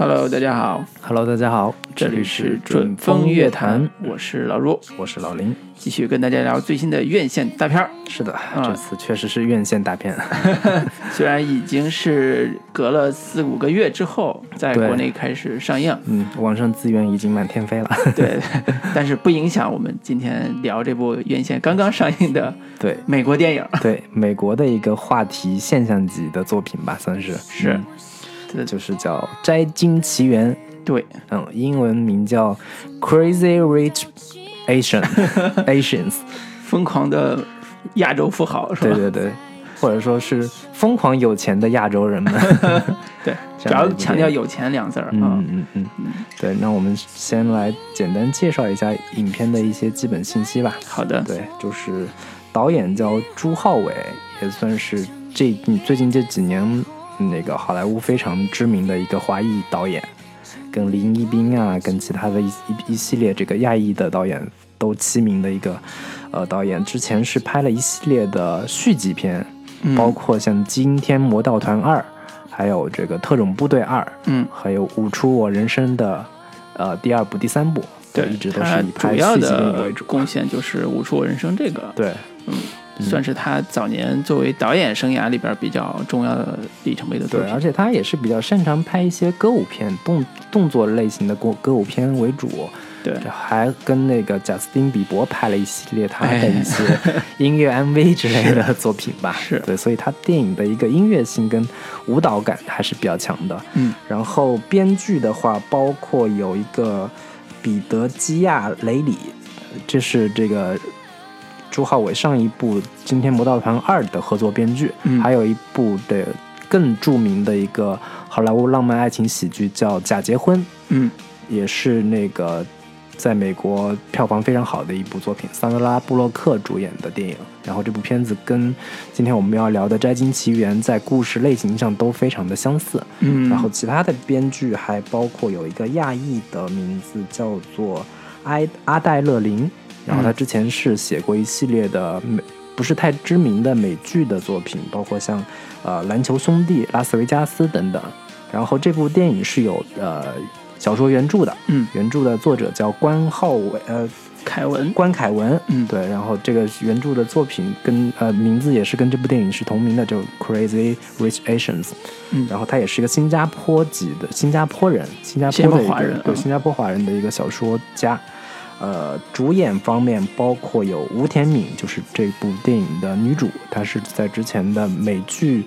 Hello，大家好，Hello，大家好，这里是准风乐坛，我是老陆，我是老林，继续跟大家聊最新的院线大片儿。是的，这次确实是院线大片，虽然已经是隔了四五个月之后在国内开始上映，嗯，网上资源已经满天飞了，对，但是不影响我们今天聊这部院线刚刚上映的对。美国电影。对，美国的一个话题现象级的作品吧，算是。是。嗯这就是叫《摘金奇缘》，对，嗯，英文名叫 Crazy Rich Asian Asians，疯狂的亚洲富豪是吧？对对对，或者说是疯狂有钱的亚洲人们，对，主要强调有钱两字儿啊。嗯嗯嗯。嗯，对，那我们先来简单介绍一下影片的一些基本信息吧。好的，对，就是导演叫朱浩伟，也算是这嗯最近这几年那个好莱坞非常知名的一个华裔导演，跟林一斌啊，跟其他的一一一系列这个亚裔的导演都齐名的一个呃导演。之前是拍了一系列的续集片，嗯包括像《惊天魔盗团二》，还有这个《特种部队二》，嗯，还有《舞出我人生》的呃第二部、第三部，对，一直都是以拍续集为主。贡献就是《舞出我人生》这个，对，嗯算是他早年作为导演生涯里边比较重要的里程碑的作对，品。而且他也是比较擅长拍一些歌舞片、动动作类型的歌歌舞片为主。对还跟那个贾斯汀比伯拍了一系列他哎的一些 音乐 MV 之类的作品吧。是对，所以他电影的一个音乐性跟舞蹈感还是比较强的。嗯，然后编剧的话，包括有一个彼得基亚雷里，这是这个朱浩伟上一部《惊天魔盗团二》的合作编剧，嗯还有一部的更著名的一个好莱坞浪漫爱情喜剧叫《假结婚》，嗯，也是那个在美国票房非常好的一部作品，桑德拉布洛克主演的电影。然后这部片子跟今天我们要聊的《摘金奇缘》在故事类型上都非常的相似。嗯，然后其他的编剧还包括有一个亚裔的名字叫做埃阿黛勒林，然后他之前是写过一系列的美不是太知名的美剧的作品，包括像呃篮球兄弟、拉斯维加斯等等。然后这部电影是有呃小说原著的，嗯，原著的作者叫关浩伟，呃凯文，关凯文，嗯。对，然后这个原著的作品跟呃名字也是跟这部电影是同名的，就 Crazy Rich Asians，嗯。然后他也是一个新加坡籍的新加坡人，新加坡的一个坡华人嗯。对新加坡华人的一个小说家。呃，主演方面包括有吴天敏，就是这部电影的女主，她是在之前的美剧《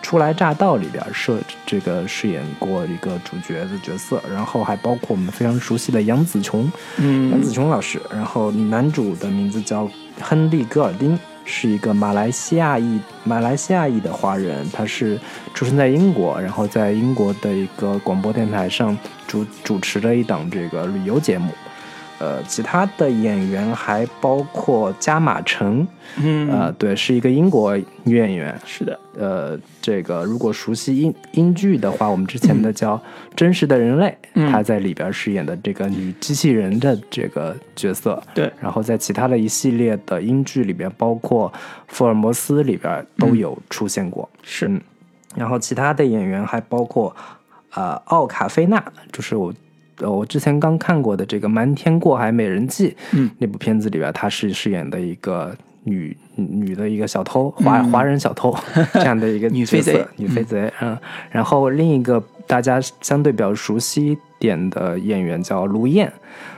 初来乍到》里边设这个饰演过一个主角的角色，然后还包括我们非常熟悉的杨紫琼，嗯杨紫琼老师，然后男主的名字叫亨利·戈尔丁，是一个马来西亚裔马来西亚裔的华人，他是出生在英国，然后在英国的一个广播电台上主主持了一档这个旅游节目。呃，其他的演员还包括加马城，嗯呃，对，是一个英国女演员，是的，呃，这个如果熟悉英英剧的话，我们之前的叫《真实的人类》，嗯她在里边饰演的这个女机器人的这个角色。对，然后在其他的一系列的英剧里边，包括《福尔摩斯》里边都有出现过。是嗯，然后其他的演员还包括呃奥卡菲娜，就是我。呃，我之前刚看过的这个《瞒天过海美人计》，嗯，那部片子里边，她是饰演的一个女女的一个小偷，华、嗯华人小偷 这样的一个女飞角色贼女飞贼，嗯。然后另一个大家相对比较熟悉一点的演员叫卢燕，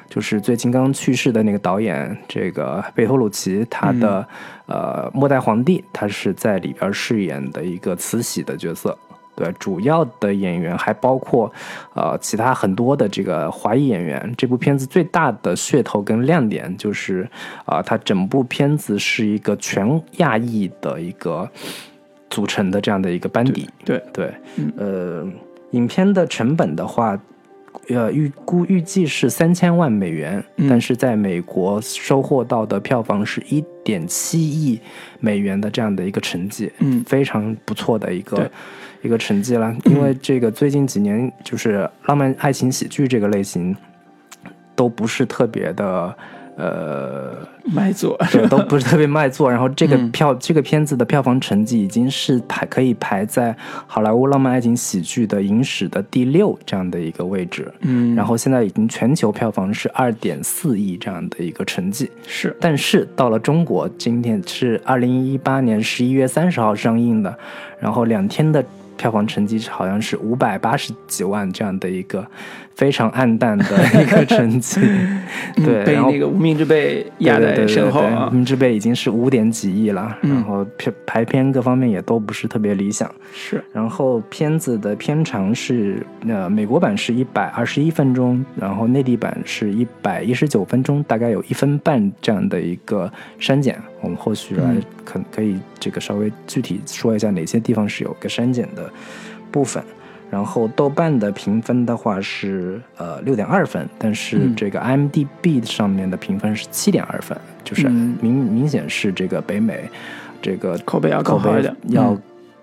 就是最近刚去世的那个导演，这个贝托鲁奇，他的、呃《末代皇帝》，他是在里边饰演的一个慈禧的角色。对，主要的演员还包括，呃，其他很多的这个华裔演员。这部片子最大的噱头跟亮点就是，啊、它整部片子是一个全亚裔的一个组成的这样的一个班底。对，对，嗯呃，影片的成本的话，呃，预估预计是三千万美元，嗯但是在美国收获到的票房是一点七亿美元的这样的一个成绩，嗯非常不错的一个对一个成绩了。因为这个最近几年就是浪漫爱情喜剧这个类型，都不是特别的呃，卖座，对，都不是特别卖座。然后这个嗯票，这个片子的票房成绩已经是排可以排在好莱坞浪漫爱情喜剧的影史的第六这样的一个位置。嗯，然后现在已经全球票房是二点四亿这样的一个成绩。是但是到了中国，今天是二零一八年十一月三十号上映的，然后两天的票房成绩好像是五百八十几万这样的一个非常暗淡的一个成绩。对，嗯被那个无名之辈压在对对对对身后啊对，。之辈已经是五点几亿了，嗯然后片排片各方面也都不是特别理想。是，然后片子的片长是，呃，美国版是一百二十一分钟，然后内地版是一百一十九分钟，大概有一分半这样的一个删减。我们后续来嗯可可以这个稍微具体说一下哪些地方是有个删减的部分。然后豆瓣的评分的话是呃六点二分，但是嗯这个 IMDB 上面的评分是七点二分，就是嗯明明显是这个北美这个口碑要口碑要嗯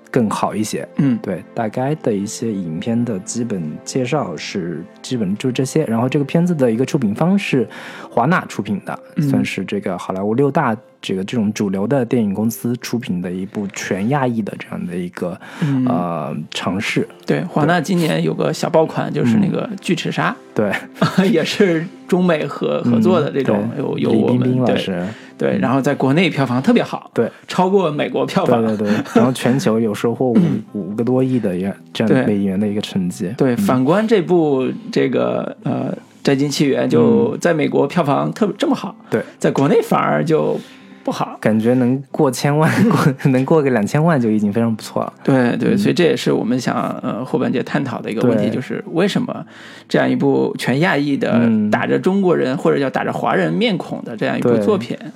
更好一些。嗯对，大概的一些影片的基本介绍是基本就这些。然后这个片子的一个出品方是华纳出品的，嗯。算是这个好莱坞六大这个这种主流的电影公司出品的一部全亚裔的这样的一个、嗯。呃尝试。对，华纳今年有个小爆款，就是那个《巨齿鲨对，》，也是中美合合作的这种，嗯有有我李冰冰老师，对，然后在国内票房特别好，对。超过美国票房。对对对，然后全球有收获五 五个多亿的一个这样对。美元的一个成绩。对，反观这部这个呃《摘金奇缘》，就在美国票房特这么好，对，在国内反而就不好。感觉能过千万，过能过个两千万就已经非常不错了。对对，所以这也是我们想呃后半节探讨的一个问题，就是为什么这样一部全亚裔的、嗯。打着中国人或者叫打着华人面孔的这样一部作品，对，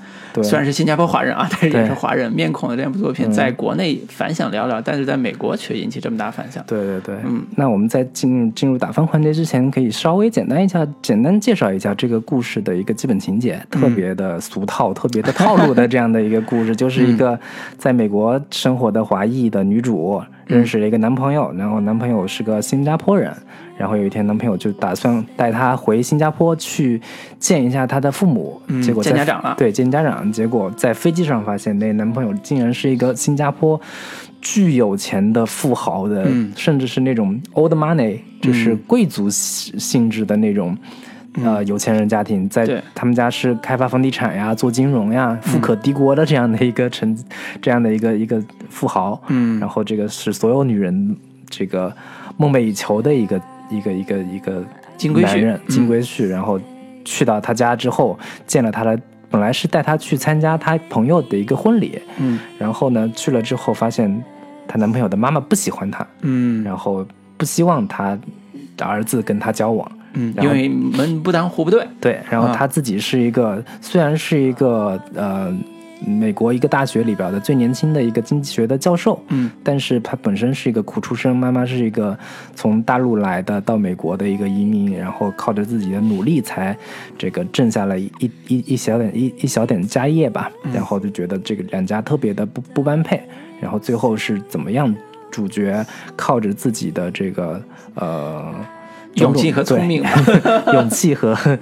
虽然是新加坡华人啊，但是也是华人面孔的这样部作品，嗯。在国内反响寥寥，但是在美国却引起这么大反响。对对对，嗯，那我们在进入进入打分环节之前，可以稍微简单一下，简单介绍一下这个故事的一个基本情节，嗯。特别的俗套、特别的套路的这样的一个故事，就是一个在美国生活的华裔的女主认识了一个男朋友，然后男朋友是个新加坡人，然后有一天男朋友就打算带她回新加坡去见一下她的父母，嗯结果见家长了。对，见家长，结果在飞机上发现那男朋友竟然是一个新加坡巨有钱的富豪的，嗯。甚至是那种 old money，就是贵族性性质的那种。呃，有钱人家庭在他们家是开发房地产呀，做金融呀，富可敌国的这样的一个成，这样的一个一个富豪。嗯。然后这个是所有女人这个梦寐以求的一个一个一个一个金龟婿。金龟婿，然后去到他家之后，见了他的，本来是带他去参加他朋友的一个婚礼，嗯。然后呢去了之后发现她男朋友的妈妈不喜欢她，嗯。然后不希望她的儿子跟她交往。嗯，因为门不当户不对。对，然后啊。他自己是一个，虽然是一个呃美国一个大学里边的最年轻的一个经济学的教授，嗯但是他本身是一个苦出身，妈妈是一个从大陆来的到美国的一个移民，然后靠着自己的努力才这个挣下了一一一一小点一一小点家业吧，然后就觉得这个两家特别的不不般配，然后最后是怎么样？主角靠着自己的这个呃 勇气和对聪明勇气和和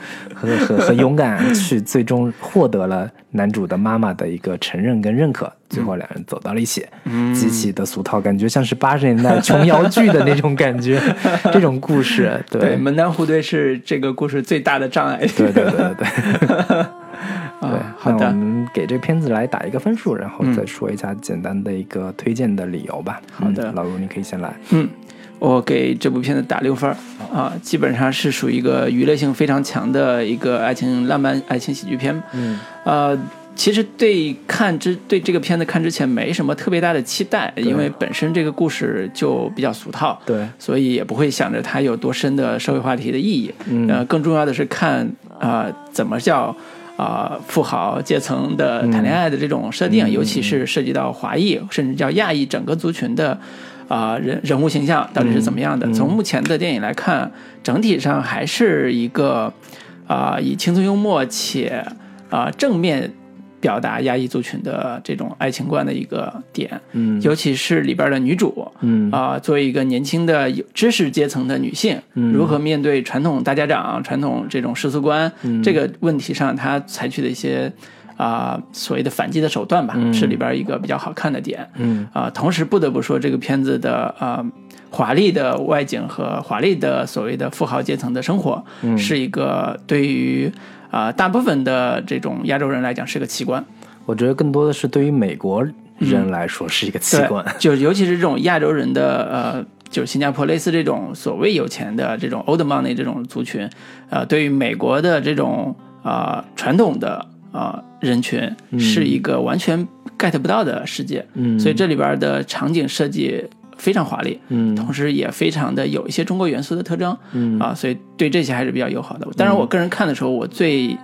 和和勇敢，去最终获得了男主的妈妈的一个承认跟认可，最后两人走到了一起，嗯极其的俗套，感觉像是八十年代琼瑶剧的那种感觉，这种故事，对，对门当户对是这个故事最大的障碍。对对对对对。好那我，们给这片子来打一个分数，然后嗯再说一下简单的一个推荐的理由吧。好的嗯老卢你可以先来。嗯，我给这部片子打六分儿啊，基本上是属于一个娱乐性非常强的一个爱情浪漫爱情喜剧片。嗯呃，其实对看之对这个片子看之前没什么特别大的期待，因为本身这个故事就比较俗套，对，所以也不会想着它有多深的社会话题的意义。嗯呃，更重要的是看啊、呃怎么叫。啊、富豪阶层的谈恋爱的这种设定，嗯尤其是涉及到华裔甚至叫亚裔整个族群的啊、人人物形象到底是怎么样的？从目前的电影来看，整体上还是一个啊、以轻松幽默且啊、正面表达亚裔族群的这种爱情观的一个点，嗯。尤其是里边的女主，嗯。啊、作为一个年轻的有知识阶层的女性，嗯。如何面对传统大家长、传统这种世俗观、嗯。这个问题上，她采取的一些啊、所谓的反击的手段吧，嗯是里边一个比较好看的点。嗯啊、同时不得不说，这个片子的呃华丽的外景和华丽的所谓的富豪阶层的生活，嗯是一个对于啊、大部分的这种亚洲人来讲是个奇观。我觉得更多的是对于美国人来说是一个奇对观。，就尤其是这种亚洲人的呃，就是新加坡类似这种所谓有钱的这种 old money 这种族群，呃，对于美国的这种呃传统的呃人群是一个完全 get 不到的世界。嗯。所以这里边的场景设计非常华丽，嗯。同时也非常的有一些中国元素的特征，嗯。啊，所以对这些还是比较友好的。当然，我个人看的时候，我最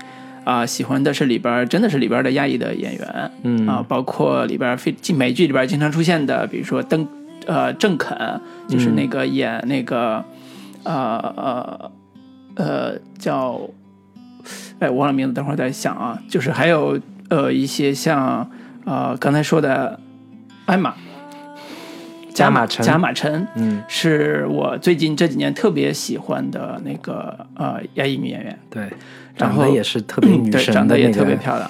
啊、喜欢的是里边真的是里边的亚裔的演员，嗯。啊，包括里边非美剧里边经常出现的，比如说邓呃郑肯，就是那个演那个、呃呃呃叫哎我忘了名字，等会儿再想啊。就是还有呃一些像呃刚才说的艾玛加马陈加马陈，嗯，是我最近这几年特别喜欢的那个呃亚裔女演员，对，然后长得也是特别女对，神长得也特别漂亮。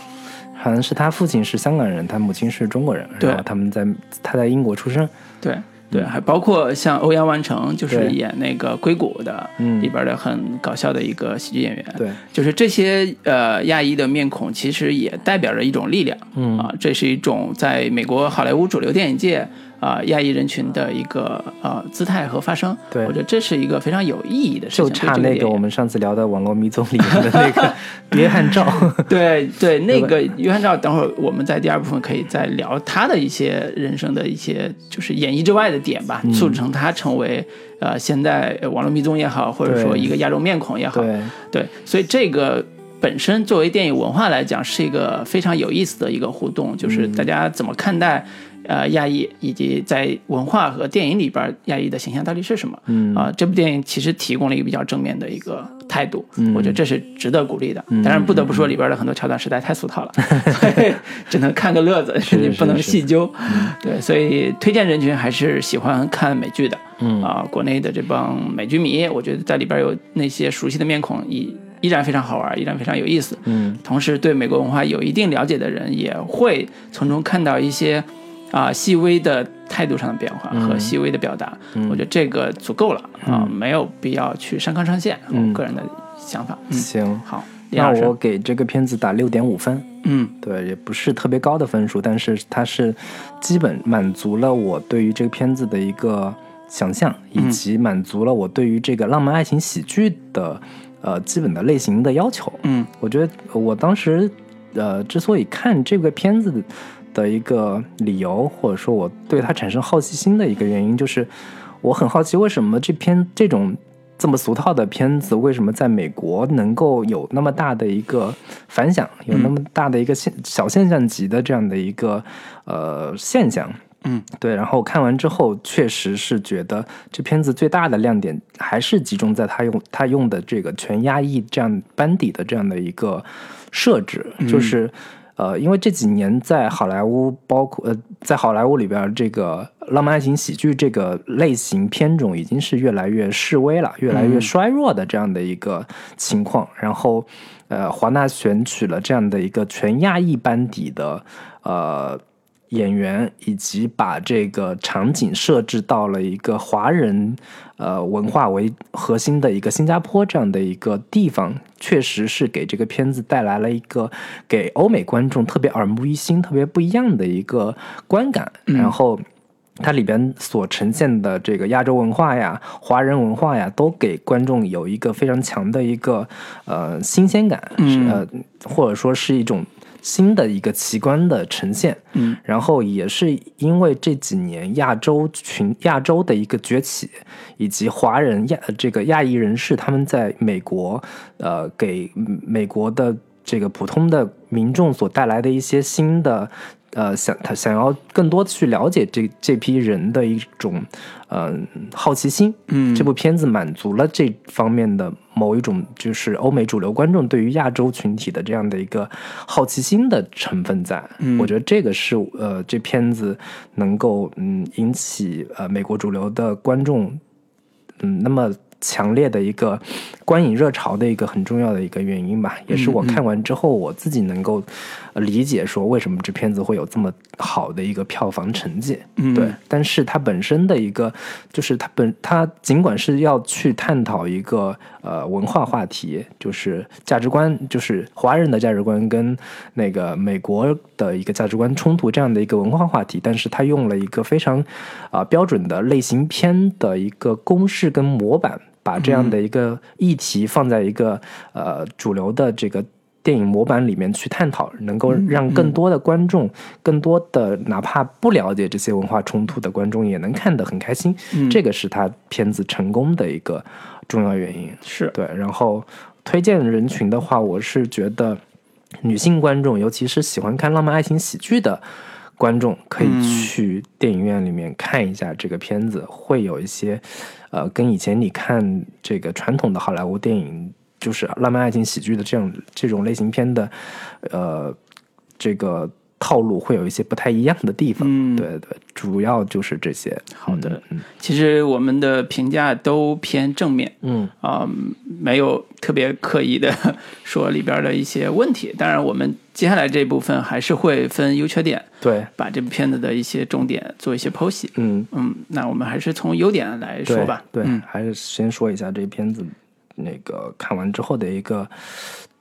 好像是他父亲是香港人，他母亲是中国人，对然后他们在他在英国出生。对对，还包括像欧阳万成，就是演那个硅谷的嗯里边的很搞笑的一个喜剧演员。对，就是这些呃亚裔的面孔，其实也代表着一种力量。嗯啊，这是一种在美国好莱坞主流电影界啊亚裔人群的一个呃姿态和发声。对我觉得这是一个非常有意义的事情。就差那个我们上次聊的网络迷踪里面的那个 约翰赵。对对，那个约翰赵，等会儿我们在第二部分可以再聊他的一些人生的一些就是演绎之外的点吧，促成他成为呃现在呃网络迷踪也好，或者说一个亚洲面孔也好，对，对，所以这个本身作为电影文化来讲，是一个非常有意思的一个互动，就是大家怎么看待呃亚裔，以及在文化和电影里边亚裔的形象到底是什么？嗯啊、这部电影其实提供了一个比较正面的一个态度，嗯我觉得这是值得鼓励的。当然，不得不说里边的很多桥段实在太俗套了，只能看个乐子，是你不能细究。对，所以推荐人群还是喜欢看美剧的。嗯啊、国内的这帮美剧迷，我觉得在里边有那些熟悉的面孔，依依然非常好玩，依然非常有意思。嗯同时，对美国文化有一定了解的人，也会从中看到一些啊、细微的态度上的变化和细微的表达。我觉得这个足够了啊、没有必要去上纲上线。嗯我个人的想法。嗯，行，好，那我给这个片子打六点五分。嗯对，也不是特别高的分数，但是它是基本满足了我对于这个片子的一个想象，以及满足了我对于这个浪漫爱情喜剧的呃基本的类型的要求。嗯我觉得我当时呃之所以看这个片子的一个理由，或者说我对它产生好奇心的一个原因，就是我很好奇为什么这篇这种这么俗套的片子，为什么在美国能够有那么大的一个反响，有那么大的一个现小现象级的这样的一个呃现象？嗯，对。然后看完之后，确实是觉得这片子最大的亮点还是集中在他用他用的这个全压抑这样班底的这样的一个设置，就是。呃，因为这几年在好莱坞，包括呃，在好莱坞里边，这个浪漫爱情喜剧这个类型片种已经是越来越示威了，越来越衰弱的这样的一个情况。然后，呃，华纳选取了这样的一个全亚裔班底的呃演员，以及把这个场景设置到了一个华人呃文化为核心的一个新加坡这样的一个地方，确实是给这个片子带来了一个给欧美观众特别耳目一新、特别不一样的一个观感。然后。它里边所呈现的这个亚洲文化呀、华人文化呀，都给观众有一个非常强的一个呃新鲜感，是呃或者说是一种新的一个奇观的呈现。嗯，然后也是因为这几年亚洲群亚洲的一个崛起，以及华人亚这个亚裔人士他们在美国呃给美国的这个普通的民众所带来的一些新的呃，想他想要更多的去了解这这批人的一种，嗯、好奇心。嗯这部片子满足了这方面的某一种，就是欧美主流观众对于亚洲群体的这样的一个好奇心的成分在。嗯我觉得这个是呃，这片子能够嗯引起呃美国主流的观众嗯那么强烈的一个观影热潮的一个很重要的一个原因吧，也是我看完之后我自己能够呃理解说为什么这片子会有这么好的一个票房成绩。嗯对，但是它本身的一个就是它本它尽管是要去探讨一个呃文化话题，就是价值观，就是华人的价值观跟那个美国的一个价值观冲突这样的一个文化话题，但是它用了一个非常啊、标准的类型片的一个公式跟模板。把这样的一个议题放在一个、呃主流的这个电影模板里面去探讨，能够让更多的观众、更多的哪怕不了解这些文化冲突的观众也能看得很开心。这个是他片子成功的一个重要原因。是对，然后推荐人群的话，我是觉得女性观众，尤其是喜欢看浪漫爱情喜剧的观众，可以去电影院里面看一下这个片子，会有一些呃，跟以前你看这个传统的好莱坞电影，就是浪漫爱情喜剧的这样这种类型片的呃这个套路会有一些不太一样的地方。嗯对对，主要就是这些。好的嗯其实我们的评价都偏正面嗯啊、没有特别刻意的 说里边的一些问题。当然，我们接下来这部分还是会分优缺点，对，把这部片子的一些重点做一些剖析。嗯。嗯，那我们还是从优点来说吧。对，嗯还是先说一下这片子那个看完之后的一个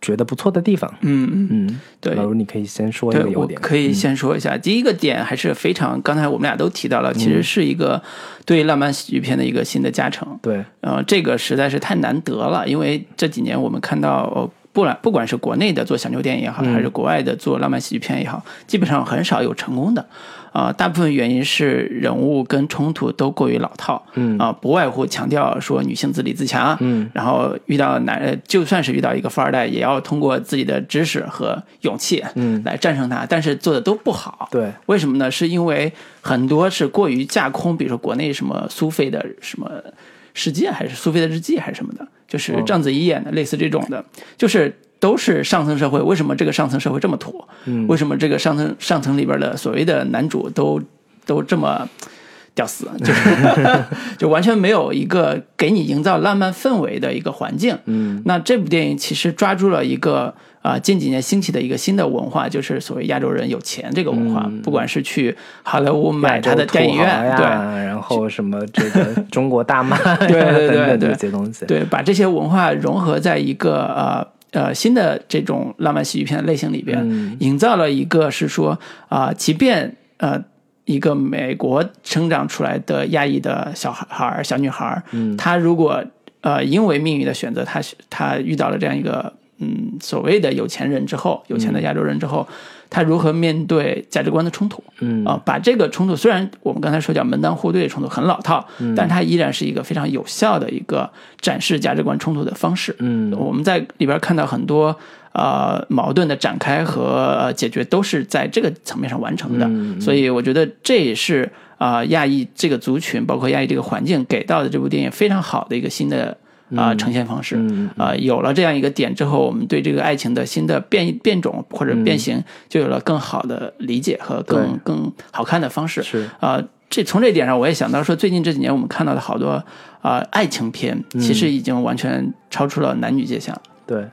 觉得不错的地方。嗯嗯。嗯，对老卢你可以先说一个优点。可以先说一下，第一个点还是非常，刚才我们俩都提到了，其实是一个对浪漫喜剧片的一个新的加成。对，呃，这个实在是太难得了，因为这几年我们看到，呃不管不管是国内的做小牛电影也好，还是国外的做浪漫喜剧片也好，基本上很少有成功的。啊、大部分原因是人物跟冲突都过于老套，嗯啊、不外乎强调说女性自立自强，嗯，然后遇到男，呃就算是遇到一个富二代，也要通过自己的知识和勇气，嗯来战胜他，但是做的都不好，对，为什么呢？是因为很多是过于架空，比如说国内什么苏菲的什么世界，还是苏菲的日记，还是什么的，就是章子怡演的，类似这种的，就是都是上层社会。为什么这个上层社会这么土？嗯为什么这个上层上层里边的所谓的男主都都这么？屌丝 就是 就完全没有一个给你营造浪漫氛围的一个环境，嗯那这部电影其实抓住了一个啊、近几年兴起的一个新的文化，就是所谓亚洲人有钱这个文化。不管是去好莱坞买他的电影院，亚洲土豪呀然后什么这个 中国大妈，对对对对这些东西。对对，把这些文化融合在一个呃呃新的这种浪漫喜剧片的类型里边，嗯营造了一个是说啊、即便呃。一个美国成长出来的亚裔的小孩儿、小女孩儿，嗯她如果呃因为命运的选择，她她遇到了这样一个嗯所谓的有钱人之后，有钱的亚洲人之后，他如何面对价值观的冲突？嗯啊、把这个冲突虽然我们刚才说叫门当户对的冲突很老套，嗯但它依然是一个非常有效的一个展示价值观冲突的方式。嗯我们在里边看到很多呃矛盾的展开和呃解决都是在这个层面上完成的，嗯所以我觉得这也是啊、呃亚裔这个族群，包括亚裔这个环境给到的这部电影非常好的一个新的。啊、呈现方式。嗯啊、有了这样一个点之后，我们对这个爱情的新的变变种或者变形，就有了更好的理解和更嗯更好看的方式。是。啊、这从这点上，我也想到说，最近这几年我们看到的好多啊、爱情片，其实已经完全超出了男女界限了。对，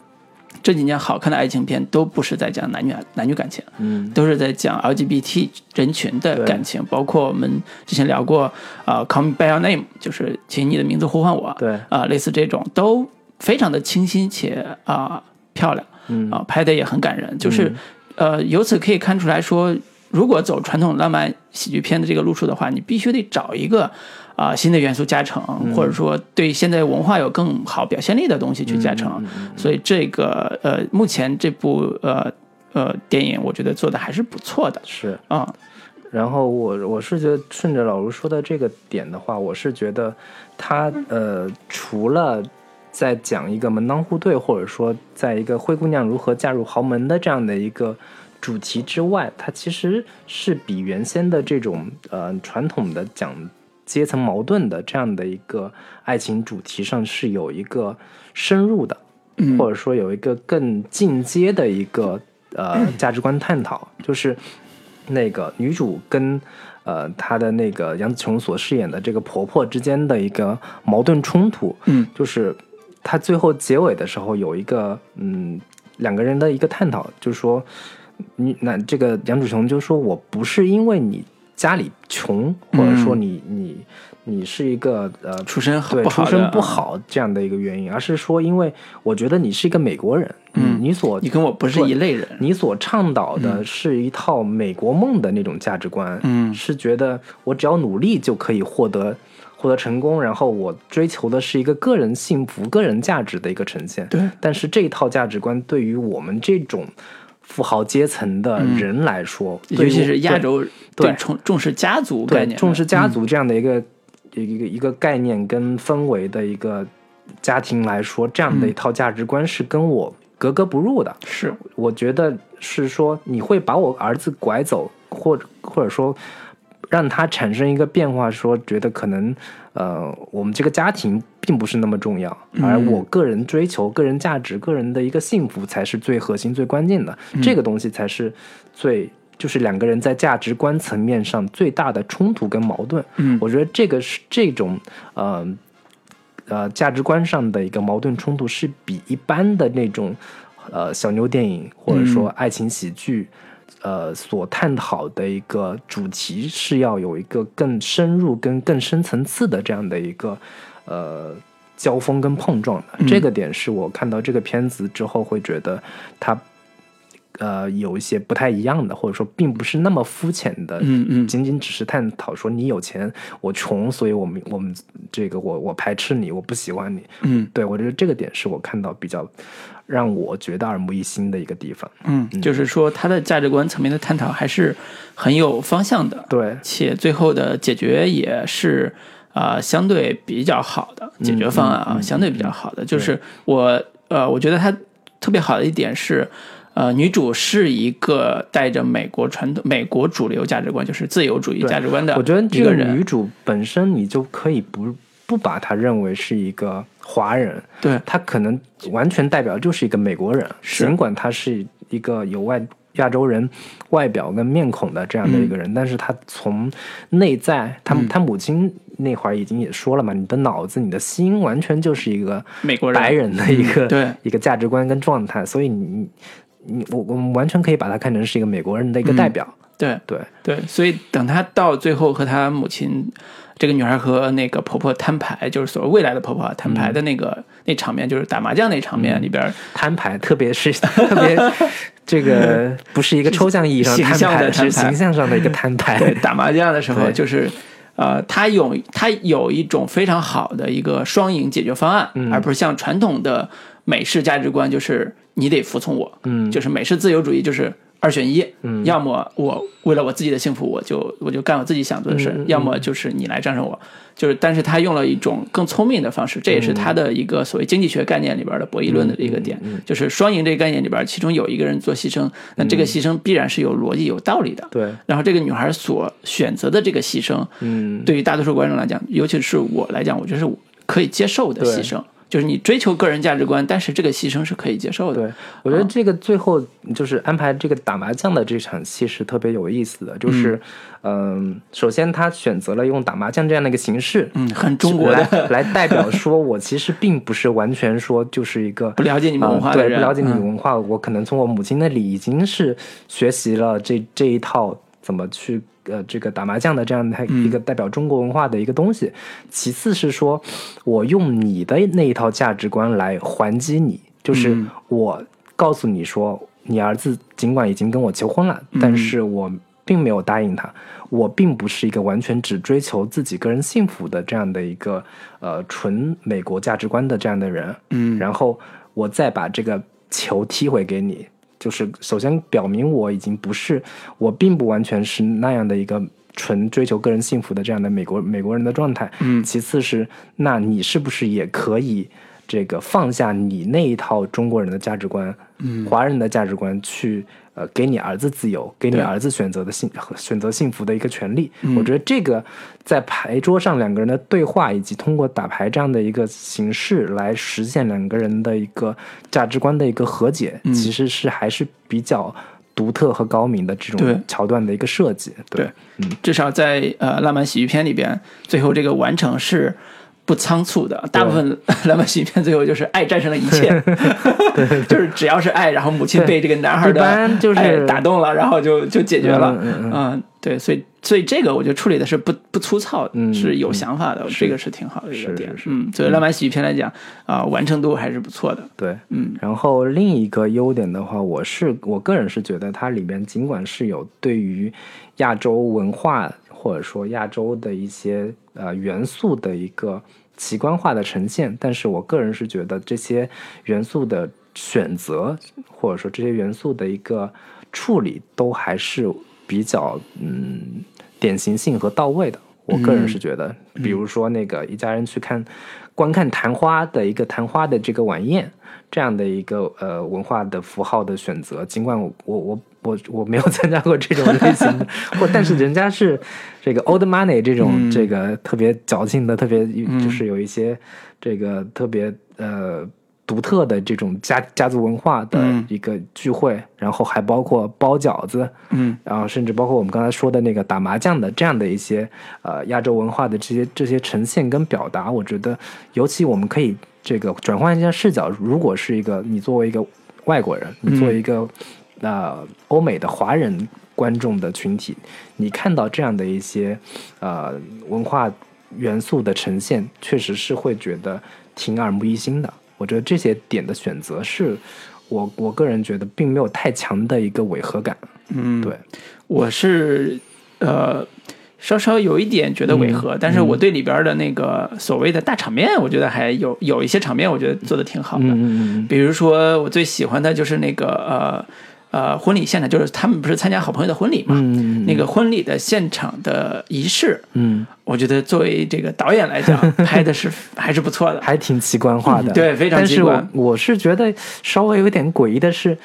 这几年好看的爱情片都不是在讲男女男女感情，嗯。都是在讲 LGBT 人群的感情，包括我们之前聊过啊、Call Me by Your Name》，就是请你的名字呼唤我，对。啊、类似这种都非常的清新且啊、漂亮，嗯。啊、拍的也很感人，就是、呃，由此可以看出来说，如果走传统浪漫喜剧片的这个路数的话，你必须得找一个啊、新的元素加成，或者说对现在文化有更好表现力的东西去加成。所以这个呃，目前这部呃呃电影，我觉得做的还是不错的是。啊、然后我我是觉得顺着老卢说的这个点的话，我是觉得他呃除了在讲一个门当户对，或者说在一个灰姑娘如何嫁入豪门的这样的一个主题之外，它其实是比原先的这种呃传统的讲阶层矛盾的这样的一个爱情主题上是有一个深入的，嗯。或者说有一个更进阶的一个呃 价值观探讨，就是那个女主跟呃她的那个杨紫琼所饰演的这个婆婆之间的一个矛盾冲突，嗯。就是她最后结尾的时候有一个嗯两个人的一个探讨，就是说你那这个杨紫琼就说我不是因为你家里穷，或者说你、你你是一个呃出身好对不出身不好这样的一个原因，而是说因为我觉得你是一个美国人，嗯。你你所你跟我不是一类人。你所倡导的是一套美国梦的那种价值观，嗯。是觉得我只要努力就可以获得获得成功，然后我追求的是一个个人幸福、个人价值的一个呈现。对，但是这一套价值观对于我们这种富豪阶层的人来说，尤其是亚洲对重重视家族概对重视家嗯。族这样的一个、一个一个概念跟氛围的一个家庭来说，这样的一套价值观是跟我格格不入的。是。我觉得是说你会把我儿子拐走，或者或者说让他产生一个变化，说觉得可能呃我们这个家庭并不是那么重要，而我个人追求个人价值、个人的一个幸福才是最核心、最关键的，这个东西才是最。就是两个人在价值观层面上最大的冲突跟矛盾，嗯我觉得这个是这种呃呃价值观上的一个矛盾冲突，是比一般的那种呃小妞电影或者说爱情喜剧。呃，所探讨的一个主题是要有一个更深入、跟更深层次的这样的一个呃交锋跟碰撞的。这个点是我看到这个片子之后会觉得它呃有一些不太一样的，或者说并不是那么肤浅的，嗯嗯仅仅只是探讨说你有钱，我穷，所以我们我们这个我我排斥你，我不喜欢你。嗯对我觉得这个点是我看到比较让我觉得耳目一新的一个地方。嗯，就是说他的价值观层面的探讨还是很有方向的，对，且最后的解决也是啊、呃相对比较好的解决方案啊，嗯嗯相对比较好的。就是我呃，我觉得他特别好的一点是。呃，女主是一个带着美国传统、美国主流价值观，就是自由主义价值观的我觉得这个人。女。主本身你就可以不不把她认为是一个华人，对，她可能完全代表就是一个美国人，尽管她是一个有外亚洲人外表跟面孔的这样的一个人，但是她从内在，她她母亲那会儿已经也说了嘛，你的脑子、你的心完全就是一个美国人。白人的一个、嗯对。一个价值观跟状态，所以你你我我们完全可以把它看成是一个美国人的一个代表，对对。对，所以等他到最后和他母亲，这个女孩和那个婆婆摊牌，就是所谓未来的婆婆摊牌的那个、那场面，就是打麻将那场面里边，摊牌，特别是特别 这个不是一个抽象意义上形象的摊牌，是形象上的一个摊牌。对，打麻将的时候就是。呃，他有他有一种非常好的一个双赢解决方案，嗯而不是像传统的美式价值观，就是你得服从我，嗯。就是美式自由主义就是二选一，嗯。要么我为了我自己的幸福，我就我就干我自己想做的事，要么就是你来战胜我，就是但是他用了一种更聪明的方式，这也是他的一个所谓经济学概念里边的博弈论的一个点，嗯就是双赢这个概念里边，其中有一个人做牺牲，那这个牺牲必然是有逻辑、有道理的，对，然后这个女孩所选择的这个牺牲，嗯，对于大多数观众来讲，尤其是我来讲，我觉得是可以接受的牺牲。就是你追求个人价值观，但是这个牺牲是可以接受的。对，我觉得这个最后就是安排这个打麻将的这场戏是特别有意思的，就是，嗯、首先他选择了用打麻将这样的一个形式，嗯，很中国的，来来代表说，我其实并不是完全说就是一个不了解你们文化的人，不了解你嗯。文化，我可能从我母亲那里已经是学习了这这一套怎么去呃这个打麻将的这样的嗯一个代表中国文化的一个东西。其次是说我用你的那一套价值观来还击你，就是嗯我告诉你说，你儿子尽管已经跟我求婚了，嗯但是我并没有答应他。我并不是一个完全只追求自己个人幸福的这样的一个呃纯美国价值观的这样的人，嗯，然后我再把这个球踢回给你，就是首先表明我已经不是，我并不完全是那样的一个纯追求个人幸福的这样的美国美国人的状态。嗯其次是，那你是不是也可以这个放下你那一套中国人的价值观，嗯华人的价值观去。呃，给你儿子自由，给你儿子选择的幸选择幸福的一个权利。嗯我觉得这个在牌桌上两个人的对话，以及通过打牌这样的一个形式来实现两个人的一个价值观的一个和解，嗯其实是还是比较独特和高明的这对种桥段的一个设计。对，嗯，至少在呃浪漫喜剧片里边，最后这个完成是不仓促的。大部分浪漫喜剧片最后就是爱战胜了一切 就是只要是爱，然后母亲被这个男孩一的就是爱打动了，然后就就解决了。嗯对，所以所以这个我觉得处理的是不不粗糙，嗯是有想法的，这个是挺好的一个是点。嗯，所以浪漫喜剧片来讲啊、完成度还是不错的。对。嗯然后另一个优点的话，我是我个人是觉得它里边尽管是有对于亚洲文化或者说亚洲的一些呃元素的一个奇观化的呈现，但是我个人是觉得这些元素的选择或者说这些元素的一个处理都还是比较嗯典型性和到位的。我个人是觉得，比如说那个一家人去看观看昙花的一个昙花的这个晚宴，这样的一个呃文化的符号的选择，尽管我我我我我没有 参加过这种类型的，或但是人家是这个 old money 这种、嗯。这个特别矫情的，特别就是有一些这个特别呃。独特的这种家家族文化的嗯一个聚会，然后还包括包饺子，嗯。然后甚至包括我们刚才说的那个打麻将的这样的一些呃亚洲文化的这些这些呈现跟表达，我觉得尤其我们可以这个转换一下视角，如果是一个你作为一个外国人，你作为一个、呃欧美的华人观众的群体，你看到这样的一些呃文化元素的呈现，确实是会觉得挺耳目一新的。我觉得这些点的选择是我我个人觉得并没有太强的一个违和感。嗯，对，我是呃稍稍有一点觉得违嗯和，但是我对里边的那个所谓的大场面，我觉得还有有一些场面，我觉得做的挺好的。比如说，我最喜欢的就是那个呃呃婚礼现场，就是他们不是参加好朋友的婚礼嘛，那个婚礼的现场的仪式，嗯，我觉得作为这个导演来讲，拍的是还是不错的。还挺奇观化的。对非常但是奇观我我是觉得稍微有点诡异的是。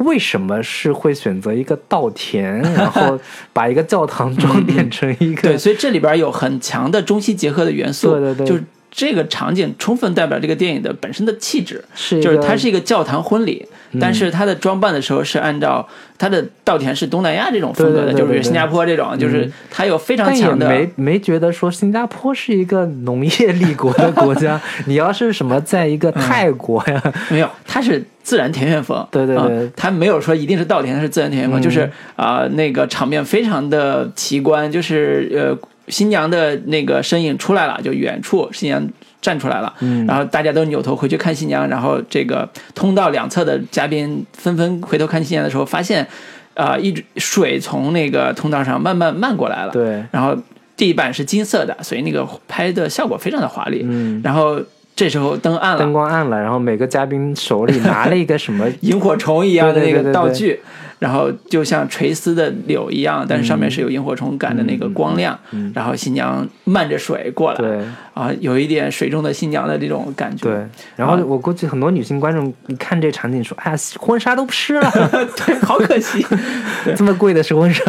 为什么是会选择一个稻田，然后把一个教堂装点成一个？对，所以这里边有很强的中西结合的元素，对对对就是这个场景充分代表这个电影的本身的气质。是就是它是一个教堂婚礼，但是它的装扮的时候是按照它的稻田是东南亚这种风格的，对对对对就是新加坡这种，就是它有非常强的。没没觉得说新加坡是一个农业立国的国家。你要是什么在一个泰国呀，没有，它是自然田园风。对对对。啊它没有说一定是稻田，它是自然田园风，嗯。就是啊、那个场面非常的奇观，就是呃新娘的那个身影出来了，就远处新娘站出来了，嗯。然后大家都扭头回去看新娘，然后这个通道两侧的嘉宾纷纷回头看新娘的时候，发现啊、一直水从那个通道上慢慢漫过来了，对，然后地板是金色的，所以那个拍的效果非常的华丽，嗯，然后这时候灯暗了，灯光暗了，然后每个嘉宾手里拿了一个什么 萤火虫一样的那个对对对。对道具，然后就像垂丝的柳一样，但是上面是有萤火虫感的那个光亮，嗯然后新娘漫着水过来，对。啊，有一点水中的新娘的这种感觉，对，然后我估计很多女性观众一看这场景说：“哎呀，婚纱都湿了，对，好可惜，这么贵的是婚纱。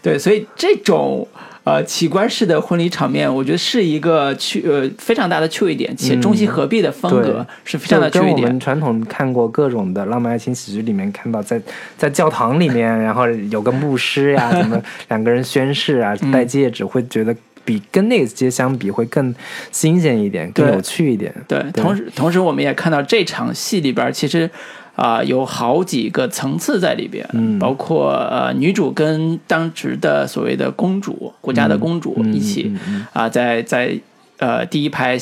对，所以这种呃奇观式的婚礼场面，我觉得是一个趣呃非常大的趣味点，且中西合璧的风格对是非常的趣味点。传统看过各种的浪漫爱情喜剧里面看到在，在教堂里面，然后有个牧师呀，什么两个人宣誓啊，嗯戴戒指，会觉得比跟那些相比会更新鲜一点，更有趣一点。对，同时同时我们也看到这场戏里边其实。啊、有好几个层次在里边，嗯。包括呃女主跟当时的所谓的公主，国家的公主嗯一起啊、在在呃第一排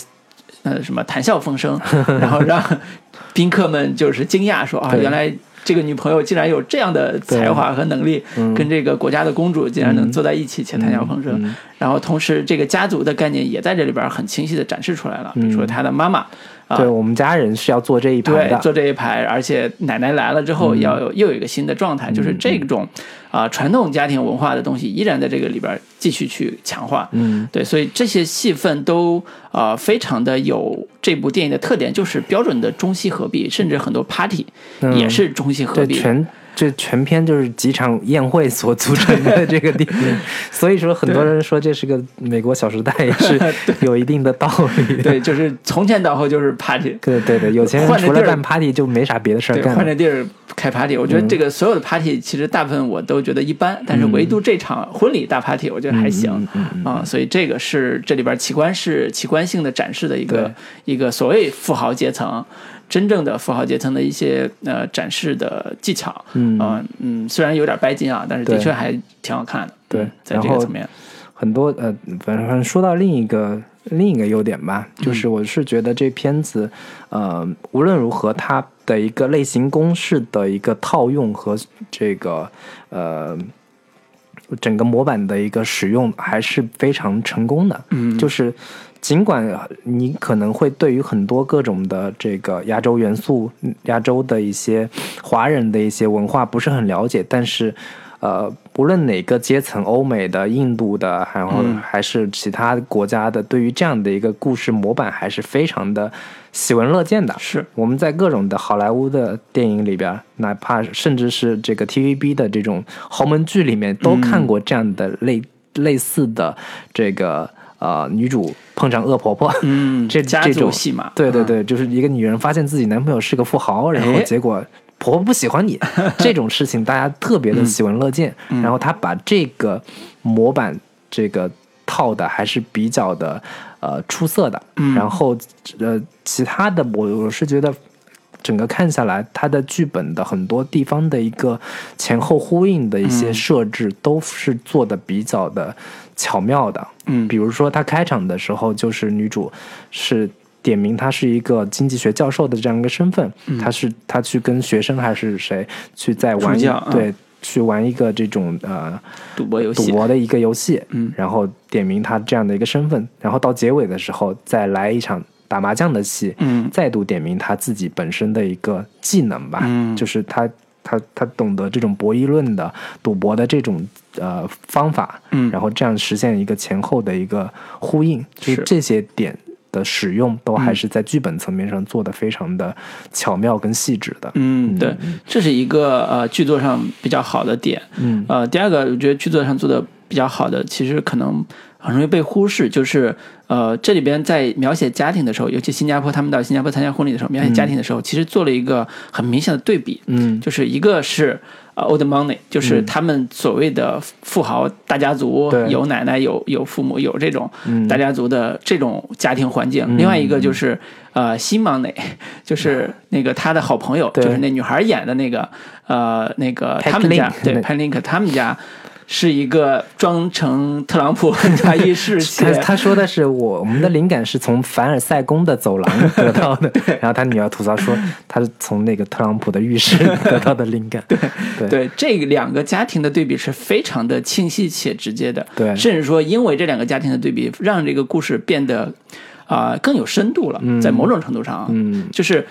呃什么谈笑风生，然后让 宾客们就是惊讶说啊，原来这个女朋友竟然有这样的才华和能力，嗯。跟这个国家的公主竟然能坐在一起且谈笑风生。嗯然后同时，这个家族的概念也在这里边很清晰的展示出来了。比如说，她的妈妈啊。对我们家人是要坐这一排，的，坐这一排，而且奶奶来了之后，要有又有一个新的状态，就是这种啊、传统家庭文化的东西依然在这个里边继续去强化。嗯，对，所以这些戏份都啊、非常的有这部电影的特点，就是标准的中西合璧，甚至很多 party 嗯。也是中西合对，璧。全这全篇就是几场宴会所组成的这个电影，所以说很多人说这是个美国《小时代》，也是有一定的道理的。对，就是从前到后就是 party。对对对，有钱人除了办 party 就没啥别的事儿对，干了。换着地儿开 party，我觉嗯得这个所有的 party 其实大部分我都觉得一般，但是唯独这场婚礼大 party 我觉得还行嗯嗯啊、所以这个是这里边奇观是、奇观性的展示的一个一个所谓富豪阶层。真正的富豪阶层的一些呃展示的技巧，嗯呃嗯，虽然有点拜金啊，但是的确还挺好看的。对嗯在这个层面，很多呃，反正说到另一个另一个优点吧，就是我是觉得这片子，呃，无论如何，它的一个类型公式的一个套用和这个呃整个模板的一个使用还是非常成功的。嗯，就是尽管你可能会对于很多各种的这个亚洲元素、嗯亚洲的一些华人的一些文化不是很了解，但是。呃，不论哪个阶层，欧美的、印度的，然后嗯还是其他国家的，对于这样的一个故事模板，还是非常的喜闻乐见的。是我们在各种的好莱坞的电影里边，哪怕甚至是这个 TVB 的这种豪门剧里面，都看过这样的类、类似的这个呃女主碰上恶婆婆，嗯，这家这种族戏嘛，嗯，对对对，就是一个女人发现自己男朋友是个富豪，然后哎结果婆婆不喜欢你，这种事情大家特别的喜闻乐见。嗯然后他把这个模板这个套的还是比较的呃出色的。嗯然后呃其他的我我是觉得。整个看下来，它的剧本的很多地方的一个前后呼应的一些嗯设置，都是做的比较的巧妙的。嗯。比如说，他开场的时候，就是女主是点名她是一个经济学教授的这样一个身份，她是她去跟学生还是谁去在玩对去玩一个这种呃赌博游戏，赌博的一个游戏，嗯。然后点名她这样的一个身份，然后到结尾的时候再来一场打麻将的戏，嗯。再度点名她自己本身的一个技能吧，嗯。就是她她她懂得这种博弈论的赌博的这种呃方法，嗯然后这样实现一个前后的一个呼应，就是是这些点的使用都还嗯是在剧本层面上做的非常的巧妙跟细致的。嗯，对，这是一个呃剧作上比较好的点。嗯呃，第二个我觉得剧作上做的比较好的，其实可能很容易被忽视，就是呃这里边在描写家庭的时候，尤其新加坡他们到新加坡参加婚礼的时候，描写家庭的时候，其实做了一个很明显的对比，嗯就是一个是。呃，old money 就是他们所谓的富豪大家族，对。有奶奶有有父母有这种嗯。大家族的这种家庭环境。另外一个就是呃新 money，就是那个他的好朋友，对。就是那女孩演的那个呃那个他们家 Link，对 p a n Link 他们家是一个装成特朗普 加衣饰他他说的是我我们的灵感是从凡尔赛宫的走廊得到的，然后他女儿吐槽说他是从那个特朗普的浴室 得到的灵感。对对。对这两个家庭的对比是非常的清晰且直接的，对。甚至说因为这两个家庭的对比，让这个故事变得啊、更有深度了，在某种程度上啊，嗯。就是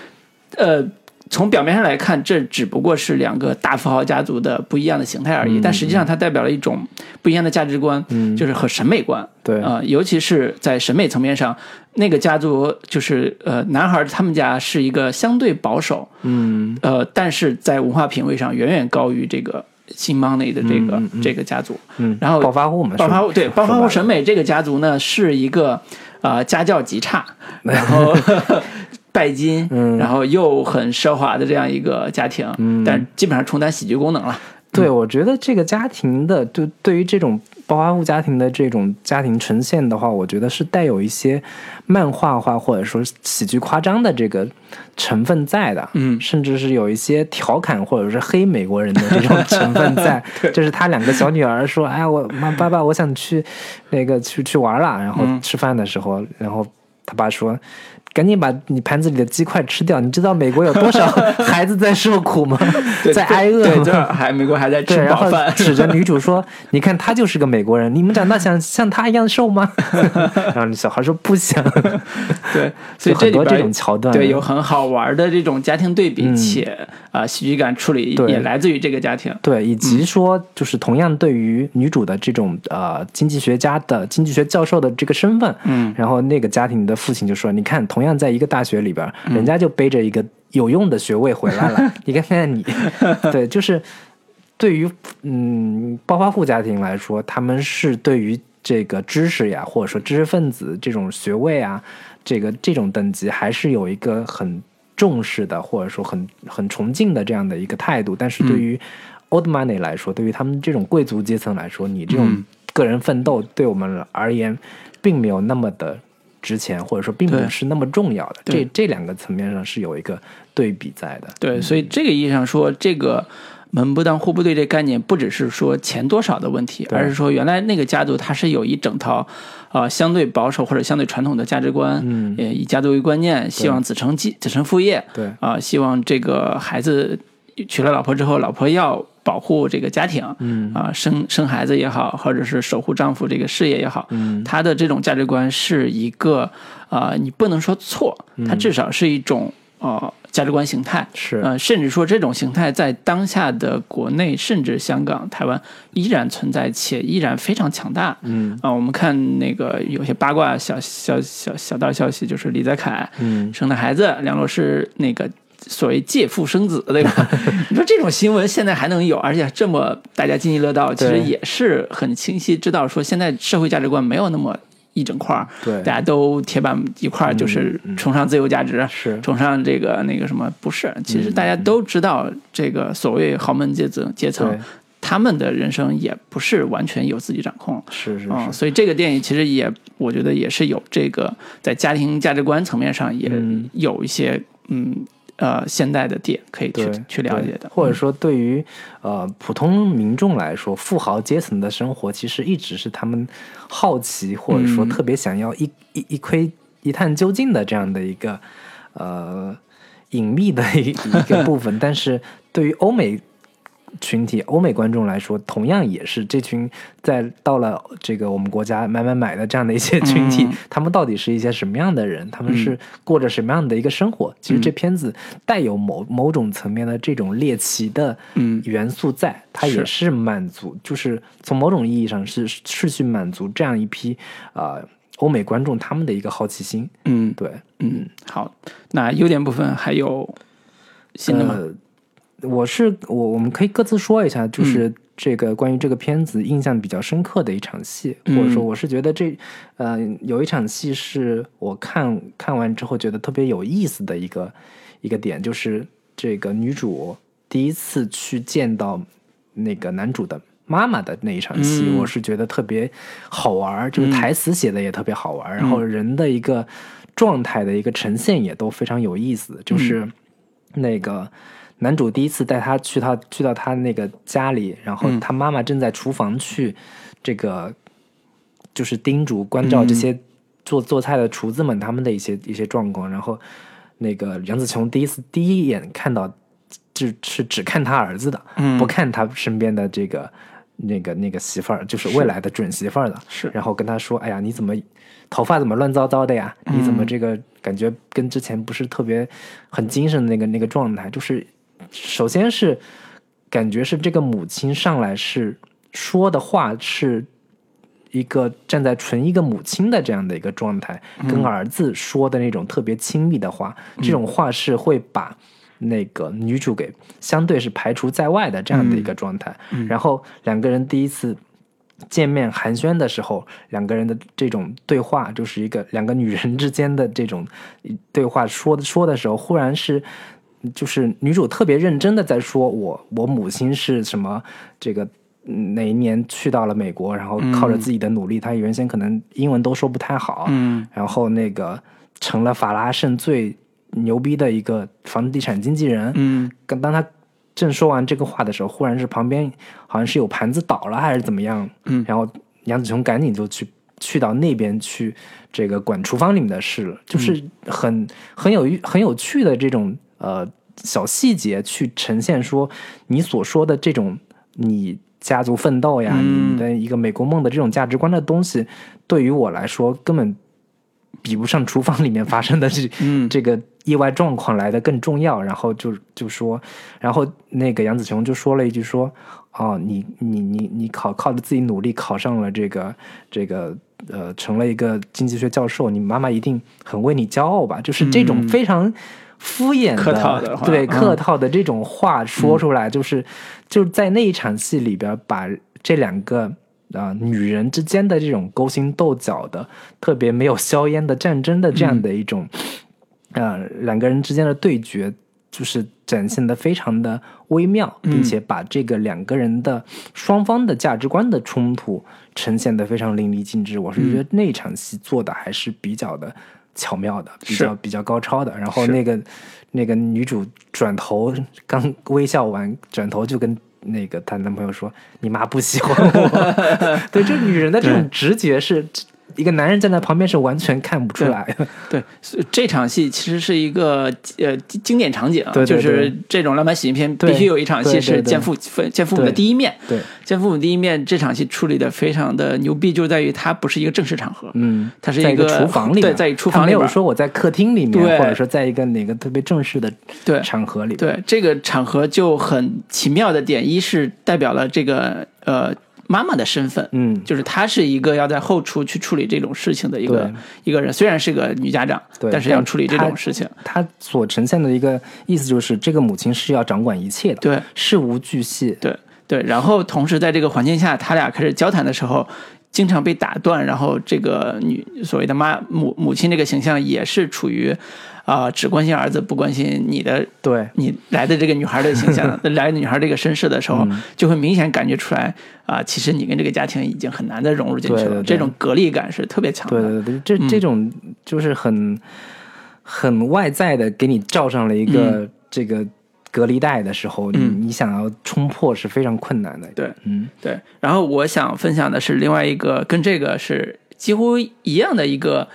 呃。从表面上来看，这只不过是两个大富豪家族的不一样的形态而已，但实际上它代表了一种不一样的价值观，嗯。就是和审美观。对。啊、尤其是在审美层面上，那个家族就是呃，男孩他们家是一个相对保守，嗯。呃，但是在文化品位上远远高于这个新 money 的这个、嗯嗯嗯。这个家族。嗯，然后暴发户嘛，暴发户对暴发户审美，美这个家族呢，是一个呃家教极差，然后 拜金，嗯然后又很奢华的这样一个家庭，嗯但基本上承担喜剧功能了。对，我觉得这个家庭的，就对于这种暴发户家庭的这种家庭呈现的话，我觉得是带有一些漫画化或者说喜剧夸张的这个成分在的，嗯甚至是有一些调侃或者是黑美国人的这种成分在。就是他两个小女儿说：“哎呀，我妈爸爸，我想去那个去去玩了。”然后嗯吃饭的时候，然后他爸说：“赶紧把你盘子里的鸡块吃掉。你知道美国有多少 孩子在受苦吗？在挨饿对，还美国还在对，吃然后饱饭，指着女主说：“你看，他就是个美国人，你们长大想像他一样瘦吗？” 然后小孩说：“不想。对，所以很多这种桥段对，有很好玩的这种家庭对比，且啊、喜剧感处理也来自于这个家庭。对，以及说，就是同样对于女主的这种呃经济学家的经济学教授的这个身份，嗯，然后那个家庭的父亲就说：“你看，同样在一个大学里边，嗯。人家就背着一个有用的学位回来了，你看看你，对，就是对于嗯暴发户家庭来说，他们是对于这个知识呀，或者说知识分子这种学位啊，这个这种等级，还是有一个很重视的，或者说很很崇敬的这样的一个态度。但是对于 old money 来说，对于他们这种贵族阶层来说，你这种嗯。个人奋斗对我们而言，并没有那么的值钱，或者说并不是那么重要的。这这两个层面上是有一个对比在的。对，所以这个意义上说，这个门不当户不对这概念，不只是说钱多少的问题，而是说原来那个家族它是有一整套啊、呃相对保守或者相对传统的价值观，嗯。呃，以家族为观念，希望子承继子承父业，对。啊、希望这个孩子娶了老婆之后，老婆要保护这个家庭，嗯。啊、生生孩子也好，或者是守护丈夫这个事业也好，嗯。他的这种价值观是一个啊、呃你不能说错，它至少是一种呃价值观形态，是。呃，甚至说这种形态在当下的国内，甚至香港、台湾依然存在，且依然非常强大。嗯。啊、我们看那个有些八卦小小小小道消息，就是李泽楷嗯。生的孩子，梁洛施那个所谓借腹生子，对吧？你说这种新闻现在还能有，而且这么大家津津乐道，其实也是很清晰知道说现在社会价值观没有那么一整块儿，对。大家都铁板一块儿，就是崇尚自由价值，是。崇尚这个那个什么，不是，其实大家都知道这个所谓豪门阶层阶层，他们的人生也不是完全由自己掌控。是是啊、是，所以这个电影其实也，我觉得也是有这个在家庭价值观层面上也嗯。有一些嗯呃现代的点可以去去了解的，或者说对于呃普通民众来说，富豪阶层的生活其实一直是他们好奇或者说嗯。特别想要一、一一窥一探究竟的这样的一个呃隐秘的一一个部分。但是对于欧美群体、欧美观众来说，同样也是这群在到了这个我们国家买买买的这样的一些群体，嗯他们到底是一些什么样的人？他们是过着什么样的一个生活？其实这片子带有某某种层面的这种猎奇的嗯元素在，它也是满足，就是从某种意义上是是去满足这样一批啊、呃欧美观众他们的一个好奇心。嗯对，嗯，好，那优点部分还有新的吗？呃我是我，我们可以各自说一下，嗯。就是这个关于这个片子印象比较深刻的一场戏，嗯或者说我是觉得这呃有一场戏是我看看完之后觉得特别有意思的一个一个点，就是这个女主第一次去见到那个男主的。妈妈的那一场戏，嗯。我是觉得特别好玩儿，就是台词写的也特别好玩儿，然后人的一个状态的一个呈现也都非常有意思。就是那个男主第一次带他去他去到他那个家里，然后他妈妈正在厨房去这个就是叮嘱关照这些做做菜的厨子们他们的一些一些状况，然后那个杨紫琼第一次第一眼看到就是只看他儿子的，嗯。不看他身边的这个那个那个媳妇儿，就是未来的准媳妇儿的，是。然后跟他说：“哎呀，你怎么头发怎么乱糟糟的呀？你怎么这个感觉跟之前不是特别很精神的那个那个状态？就是首先是感觉是这个母亲上来是说的话是一个站在纯一个母亲的这样的一个状态，跟儿子说的那种特别亲密的话，这种话是会把。那个女主给相对是排除在外的这样的一个状态，然后两个人第一次见面寒暄的时候，两个人的这种对话，就是一个两个女人之间的这种对话说的说的时候，忽然是就是女主特别认真的在说我我母亲是什么这个。嗯哪一年去到了美国，然后靠着自己的努力，她原先可能英文都说不太好，嗯。然后那个成了法拉盛最牛逼的一个房地产经纪人，嗯。刚当他正说完这个话的时候，忽然是旁边好像是有盘子倒了还是怎么样，嗯。然后杨紫琼赶紧就去去到那边去这个管厨房里面的事了，就是很很有很有趣的这种呃小细节去呈现说你所说的这种你家族奋斗呀，嗯你的一个美国梦的这种价值观的东西，对于我来说根本比不上厨房里面发生的这、嗯 这个意外状况来的更重要。然后就就说，然后那个杨子琼就说了一句说：“哦，你你你你考靠着自己努力考上了这个这个呃，成了一个经济学教授，你妈妈一定很为你骄傲吧？”就是这种嗯非常。敷衍客套的话。对嗯。客套的这种话说出来，就是、就是在那一场戏里边，把这两个啊、女人之间的这种勾心斗角的、特别没有硝烟的战争的这样的一种，呃，两个人之间的对决，就是展现的非常的微妙，并且把这个两个人的双方的价值观的冲突呈现的非常淋漓尽致。我是觉得那场戏做的还是比较的巧妙的，比较比较高超的。然后那个那个女主转头刚微笑完，转头就跟。那个她男朋友说：“你妈不喜欢我。” 对，就女人的这种直觉是，一个男人站在旁边是完全看不出来。的。对，这场戏其实是一个呃经经典场景，对对就是这种浪漫喜剧片必须有一场戏是见父见父母的第一面。对，见父母第一面这场戏处理的非常的牛逼，就在于它不是一个正式场合，嗯，它是一个厨房里面，对，在一厨他没有房里边说我在客厅里面，或者说在一个哪个特别正式的对。场合里面。对，这个场合就很奇妙的点，一是代表了这个呃妈妈的身份，嗯，就是她是一个要在后厨去处理这种事情的一个一个人，虽然是个女家长，对但是要处理这种事情，她所呈现的一个意思就是，这个母亲是要掌管一切的，对事无巨细。对对。然后同时在这个环境下，他俩开始交谈的时候，经常被打断，然后这个女所谓的妈母母亲这个形象也是处于啊、只关心儿子不关心你的对，你来的这个女孩的形象，来的女孩这个身世的时候，嗯。就会明显感觉出来啊、其实你跟这个家庭已经很难的融入进去了，对对对。这种隔离感是特别强的。对对对，这这种就是很很外在的，给你罩上了一个这个隔离带的时候，你嗯。你想要冲破是非常困难的。对。嗯。对，然后我想分享的是另外一个跟这个是几乎一样的一个，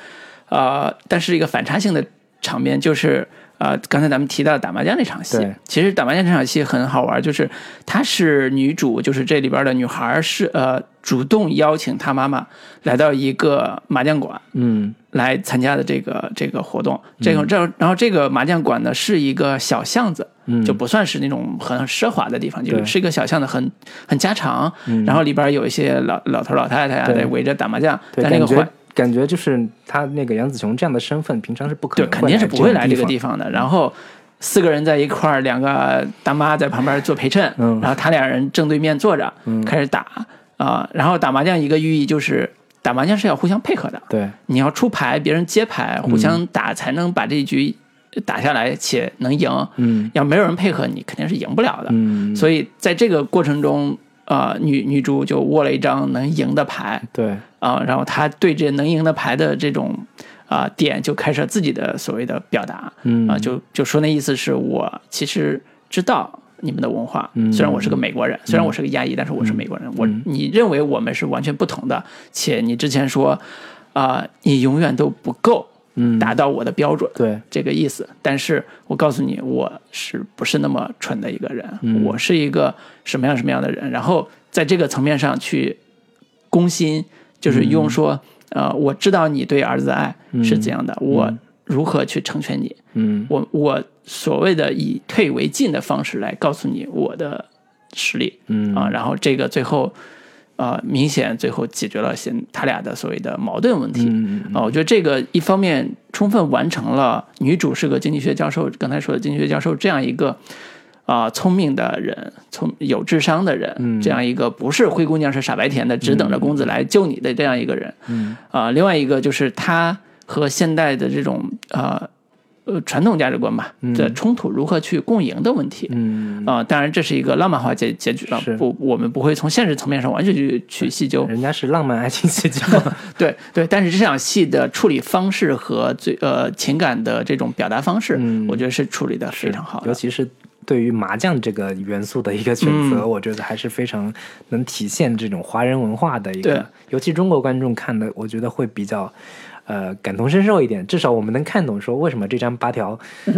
呃，但是一个反差性的场面，就是呃，刚才咱们提到打麻将那场戏，其实打麻将这场戏很好玩，就是她是女主，就是这里边的女孩是呃主动邀请她妈妈来到一个麻将馆，嗯来参加的这个这个活动，这个这然后这个麻将馆呢是一个小巷子，嗯，就不算是那种很奢华的地方，就对是一个小巷子很很家常，嗯。然后里边有一些老老头老太太啊在围着打麻将，对，感觉在那个环感觉就是他那个杨子琼这样的身份，平常是不可对能肯定是不会来这个地方。的，然后。四个人在一块儿，两个大妈在旁边做陪衬，嗯然后他俩人正对面坐着，开始打啊、然后打麻将一个寓意就是打麻将是要互相配合的，对，你要出牌，别人接牌，互相打才能把这一局打下来，且能赢。嗯要没有人配合你，肯定是赢不了的。嗯，所以在这个过程中，呃，女女主就握了一张能赢的牌对，啊、然后她对这能赢的牌的这种啊、点就开始了自己的所谓的表达嗯啊、嗯就就说那意思是我其实知道。你们的文化，嗯虽然我是个美国人，虽然我是个亚裔，但是我是美国人。我你认为我们是完全不同的，且你之前说，啊、你永远都不够嗯，达到我的标准，对，这个意思。但是我告诉你，我是不是那么蠢的一个人？嗯我是一个什么样什么样的人？然后在这个层面上去攻心，就是用说，呃，我知道你对儿子的爱是怎样的，我如何去成全你？嗯我我所谓的以退为进的方式来告诉你我的实力嗯啊，然后这个最后。呃，明显最后解决了现他俩的所谓的矛盾问题，嗯啊，我觉得这个一方面充分完成了女主是个经济学教授，刚才说的经济学教授这样一个啊、聪明的人，聪有智商的人，嗯。这样一个不是灰姑娘是傻白甜的，只等着公子来救你的这样一个人。嗯。啊、另外一个就是他和现代的这种呃呃传统价值观吧的冲突如何去共赢的问题。嗯，啊、当然这是一个浪漫化结结局了，不，我们不会从现实层面上完全去去细究。人家是浪漫爱情喜剧，对对，但是这场戏的处理方式和最呃情感的这种表达方式，嗯我觉得是处理的非常好的。尤其是对于麻将这个元素的一个选择，我觉得还是非常能体现这种华人文化的一个，尤其中国观众看的，我觉得会比较。呃，感同身受一点，至少我们能看懂说为什么这张八条 那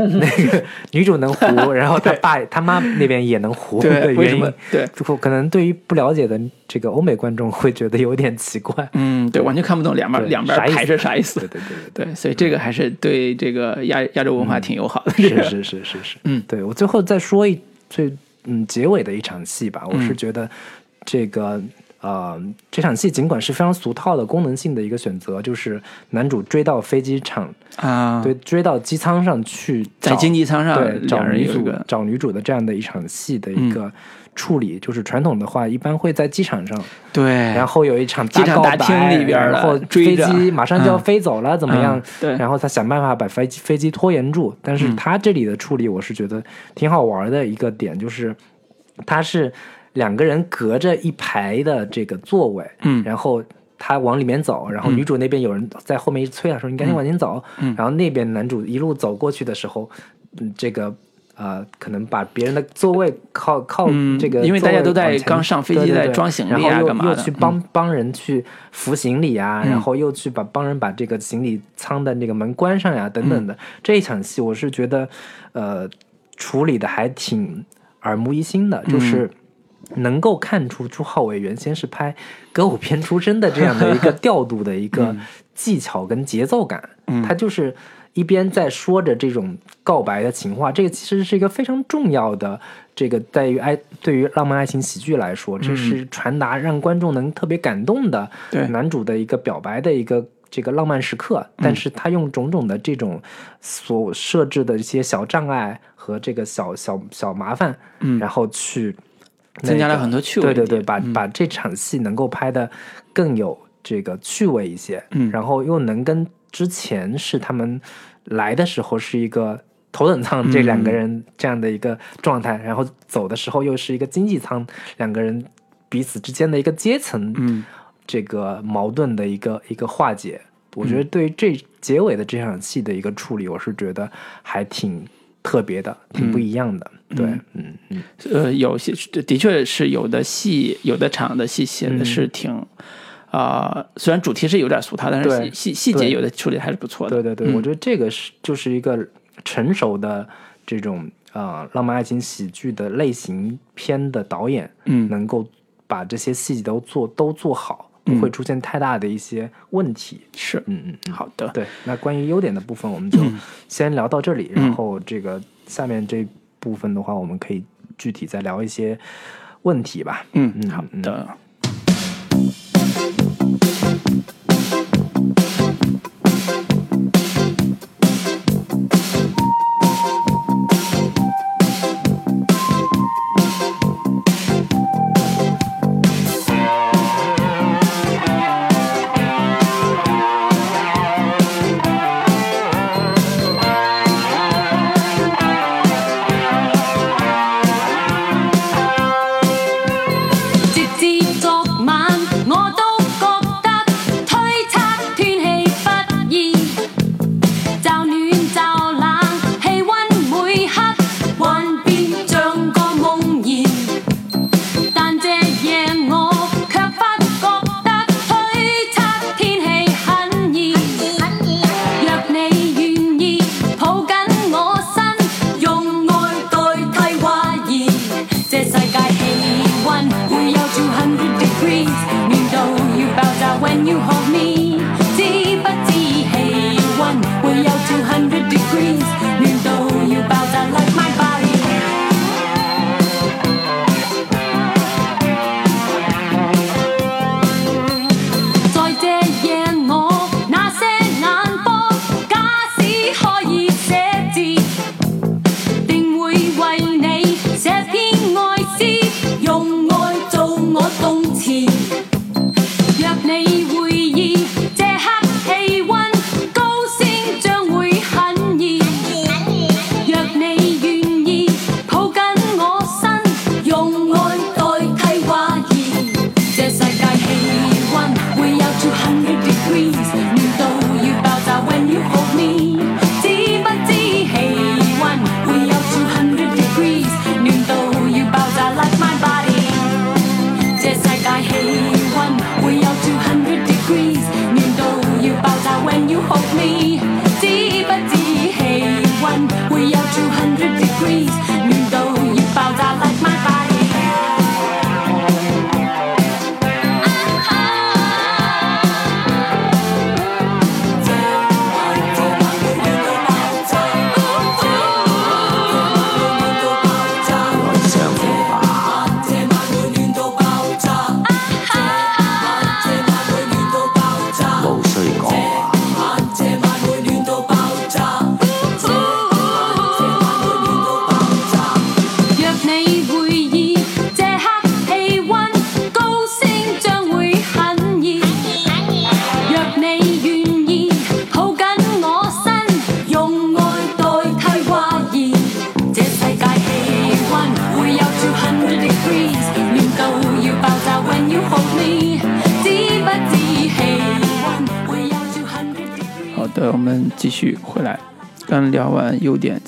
个女主能胡，然后他爸 他妈那边也能胡的原因？对，可能对于不了解的这个欧美观众会觉得有点奇怪。嗯，对，完全看不懂两边两边排是啥意思对。对对对，所以这个还是对这个亚亚洲文化挺友好的。对，是是是是是，嗯，对我最后再说一最嗯结尾的一场戏吧，我是嗯觉得这个。呃，这场戏尽管是非常俗套的功能性的一个选择，就是男主追到飞机场，啊，对，追到机舱上去，在经济舱上对找人女主找女主的这样的一场戏的一个处理，就是传统的话一般会在机场上，对，然后有一场机场大厅里边然后飞机马上就要嗯飞走了，怎么样嗯？对然后他想办法把飞机飞机拖延住。但是嗯他这里的处理，我是觉得挺好玩的一个点，就是他是两个人隔着一排的这个座位，嗯然后。他往里面走，然后女主那边有人在后面一直催他说：“你赶紧往前走。嗯然后那边男主一路走过去的时候，嗯，这个呃，可能把别人的座位靠靠嗯这个因为大家都在刚上飞机在装行李啊然后又干嘛的又去帮帮人去扶行李啊，嗯然后又去把帮人把这个行李舱的那个门关上呀，等等的。这一场戏，我是觉得呃处理的还挺耳目一新的，就是。能够看出朱浩伟原先是拍歌舞片出身的这样的一个调度的一个 技巧跟节奏感，嗯。他就是一边在说着这种告白的情话，这个其实是一个非常重要的，这个在于爱对于浪漫爱情喜剧来说，这是传达让观众能特别感动的对。男主的一个表白的一个。这个浪漫时刻，但是他用种种的这种所设置的一些小障碍和这个小小小麻烦，嗯。然后去增加了很多趣味对对对，把、嗯。把这场戏能够拍的更有这个趣味一些，嗯。然后又能跟之前是他们来的时候是一个头等舱这两个人这样的一个状态，然后走的时候又是一个经济舱两个人彼此之间的一个阶层，嗯。这个矛盾的一个一个化解。我觉得嗯。对于这结尾的这场戏的一个处理，我是觉得还挺特别的，挺不一样的。对，嗯嗯呃，有些的确是有的戏，有的场的戏写嗯的是挺。啊、虽然主题是有点俗套，但是细细细节有的处理还是不错的。对对对，嗯。我觉得这个是就是一个成熟的这种呃浪漫爱情喜剧的类型片的导演，嗯。能够把这些细节都做都做好，不会出现太大的一些问题。是，嗯嗯嗯，好的，对。那关于优点的部分，我们就先聊到这里，嗯。然后这个下面这部分的话，我们可以具体再聊一些问题吧。嗯嗯好的。直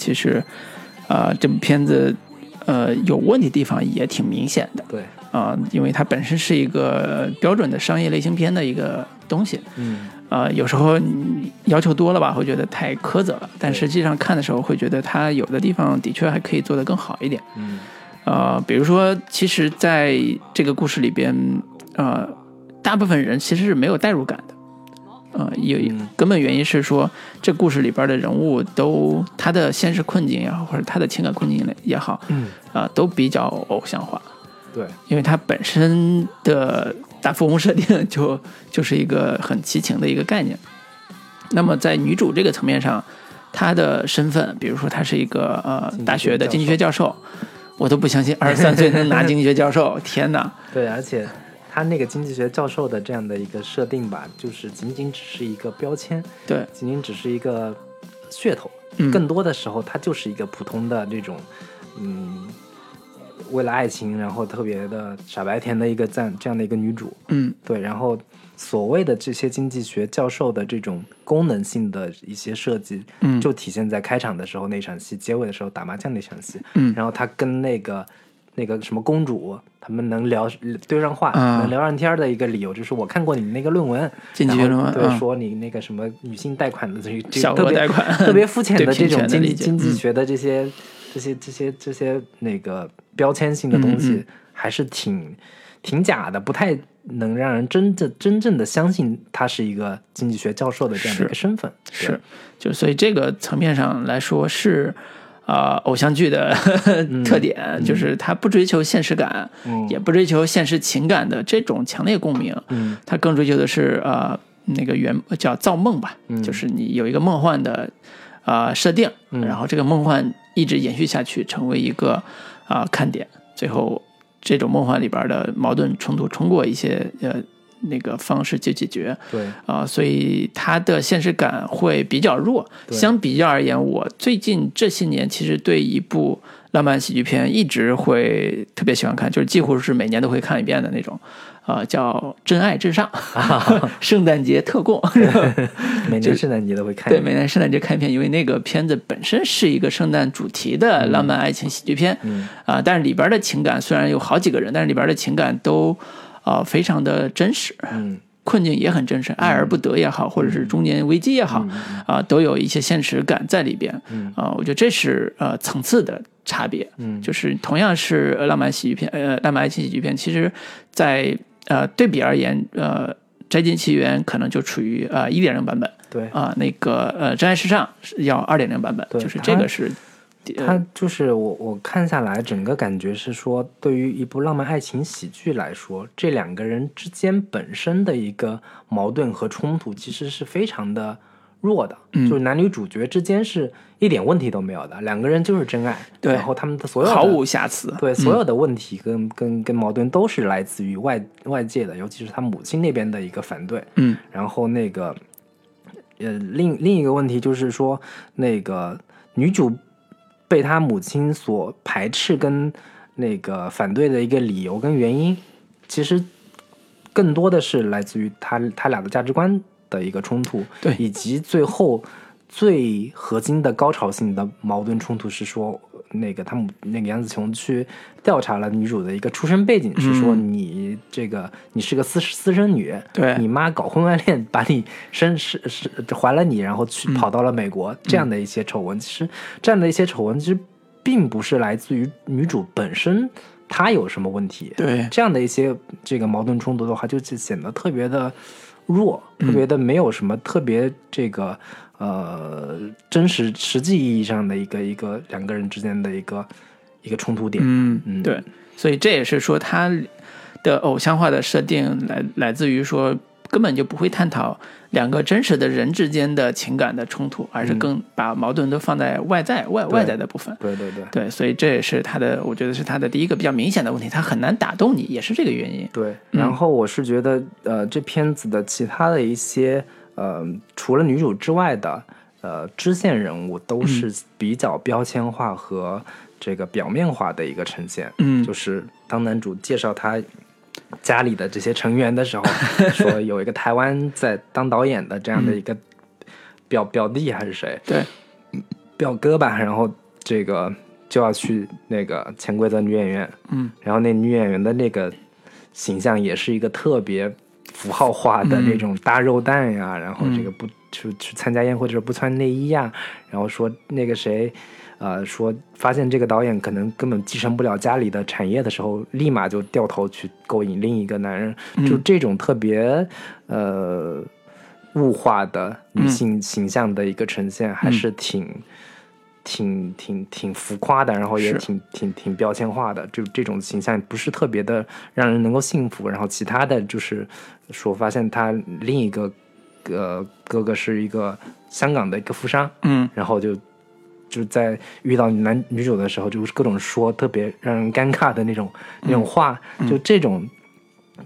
其实，啊，这部片子，呃，有问题地方也挺明显的。对，啊，因为它本身是一个标准的商业类型片的一个东西。嗯，呃，有时候你要求多了吧，会觉得太苛责了。但实际上看的时候，会觉得它有的地方的确还可以做得更好一点。嗯，呃，比如说，其实在这个故事里边，呃，大部分人其实是没有代入感的。呃，有根本原因是说，这故事里边的人物都他的现实困境也好，或者他的情感困境也好，嗯，啊，都比较偶像化。对，因为他本身的大富翁设定就就是一个很奇情的一个概念。那么在女主这个层面上，她的身份，比如说她是一个呃大学的经济学教授，我都不相信二十三岁能拿 经济学教授，天哪！对，而且。他那个经济学教授的这样的一个设定吧，就是仅仅只是一个标签，对，仅仅只是一个噱头，更多的时候，他就是一个普通的这种，嗯，为了爱情，然后特别的傻白甜的一个这样这样的一个女主，嗯，对，然后所谓的这些经济学教授的这种功能性的一些设计，嗯，就体现在开场的时候那场戏，结尾的时候打麻将那场戏，嗯，然后他跟那个。那个什么公主，他们能聊对上话，能聊上天的一个理由，就是我看过你那个论文，经济学论文，对，说你那个什么女性贷款的这个小额贷款，特别肤浅的这种经济经济学的这些这些这些这些那个标签性的东西，还是挺挺假的，不太能让人真正真正的相信他是一个经济学教授的这样的一个身份。是，就所以这个层面上来说是。啊，偶像剧的特点就是它不追求现实感，也不追求现实情感的这种强烈共鸣，它更追求的是呃那个原叫造梦吧，就是你有一个梦幻的啊设定，然后这个梦幻一直延续下去，成为一个啊看点，最后这种梦幻里边的矛盾冲突通过一些呃。那个方式去解决，对啊，所以它的现实感会比较弱。相比较而言，我最近这些年其实对一部浪漫喜剧片一直会特别喜欢看，就是几乎是每年都会看一遍的那种，啊，叫《真爱至上》圣诞节特供，每年圣诞节都会看。对，每年圣诞节看一片，因为那个片子本身是一个圣诞主题的浪漫爱情喜剧片，啊，但是里边的情感虽然有好几个人，但是里边的情感都。啊，非常的真实，嗯，困境也很真实，爱而不得也好，或者是中年危机也好，啊，都有一些现实感在里边，嗯，啊，我觉得这是呃层次的差别，嗯，就是同样是浪漫喜剧片，呃，浪漫爱情喜剧片，其实，在呃对比而言，呃，《摘金奇缘》可能就处于呃一点零版本，对，啊，那个呃《真爱时尚》要二点零版本，就是这个是。他就是我，我看下来，整个感觉是说，对于一部浪漫爱情喜剧来说，这两个人之间本身的一个矛盾和冲突，其实是非常的弱的。嗯，就是男女主角之间是一点问题都没有的，两个人就是真爱。对，然后他们的所有毫无瑕疵。对，所有的问题跟跟跟矛盾都是来自于外外界的，尤其是他母亲那边的一个反对。嗯，然后那个，呃，另另一个问题就是说，那个女主。被他母亲所排斥跟那个反对的一个理由跟原因，其实更多的是来自于他他俩的价值观的一个冲突，对，以及最后最核心的高潮性的矛盾冲突是说。那个他们那个杨紫琼去调查了女主的一个出身背景，是说你这个你是个私私生女，对。你妈搞婚外恋把你生是是怀了你，然后去跑到了美国，这样的一些丑闻，其实这样的一些丑闻其实并不是来自于女主本身她有什么问题，对。这样的一些这个矛盾冲突的话，就显得特别的弱，特别的没有什么特别这个。呃，真实实际意义上的一个一个两个人之间的一个一个冲突点，嗯嗯，对，所以这也是说他的偶像化的设定来来自于说根本就不会探讨两个真实的人之间的情感的冲突，而是更把矛盾都放在外在外外在的部分，对对对，对，所以这也是他的，我觉得是他的第一个比较明显的问题，他很难打动你，也是这个原因。对，然后我是觉得，呃，这片子的其他的一些。呃，除了女主之外的呃支线人物都是比较标签化和这个表面化的一个呈现。嗯，就是当男主介绍他家里的这些成员的时候，说有一个台湾在当导演的这样的一个表表弟还是谁，对，表哥吧，然后这个就要去那个潜规则女演员，嗯，然后那女演员的那个形象也是一个特别符号化的嗯那种大肉蛋呀，然后这个不去去参加宴会的时候不穿内衣呀，然后说那个谁。呃，说发现这个导演可能根本继承不了家里的产业的时候，立马就掉头去勾引另一个男人，就这种特别呃物化的女性形象的一个呈现，还是挺挺挺挺浮夸的，然后也挺挺挺标签化的，就这种形象不是特别的让人能够信服。然后其他的就是说，发现他另一个呃哥哥是一个香港的一个富商，嗯。然后就就在遇到男女主的时候，就是各种说特别让人尴尬的那种、那种话，就这种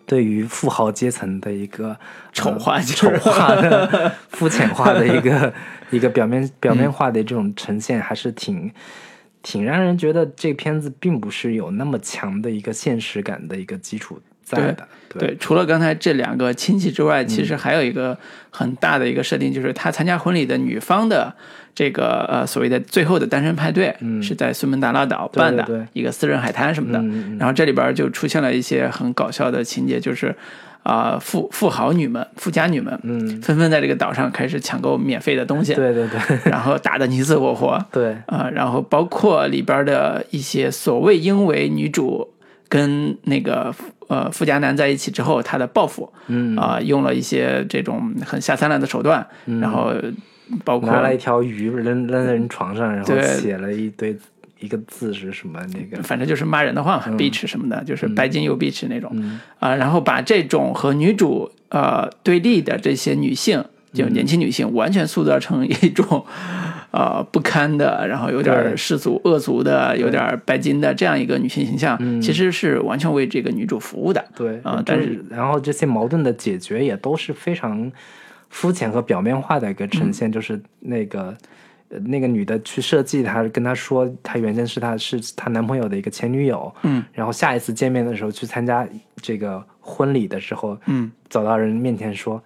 对于富豪阶层的一个丑化呃丑化的、肤浅化的一个 一个表面表面化的这种呈现，还是挺。挺让人觉得这片子并不是有那么强的一个现实感的一个基础在的，对，除了刚才这两个亲戚之外，其实还有一个很大的一个设定，就是他参加婚礼的女方的这个呃所谓的最后的单身派对，是在苏门答腊岛办的对。对一个私人海滩什么的。然后这里边就出现了一些很搞笑的情节，就是啊、富富豪女们、富家女们，嗯，纷纷在这个岛上开始抢购免费的东西，对对对。然后打得你死我活。对，啊、然后包括里边的一些所谓因为女主跟那个呃富家男在一起之后，他的报复，嗯。啊、用了一些这种很下三滥的手段，然后包括拿了一条鱼扔扔在人床上，然后对。写了一堆一个字是什么那个，反正就是骂人的话嘛、b 嗯。e a c h 什么的，就是白金又 beach 那种，啊、然后把这种和女主呃对立的这些女性，就嗯。年轻女性，完全塑造成一种呃不堪的，然后有点对。世俗恶俗的，有点拜金的这样一个女性形象，其实是完全为这个女主服务的。嗯对啊、就但是然后这些矛盾的解决也都是非常肤浅和表面化的一个呈现，就是那个。呃那个女的去设计她，跟她说她原先是她是她男朋友的一个前女友，嗯，然后下一次见面的时候去参加这个婚礼的时候，嗯，走到人面前说，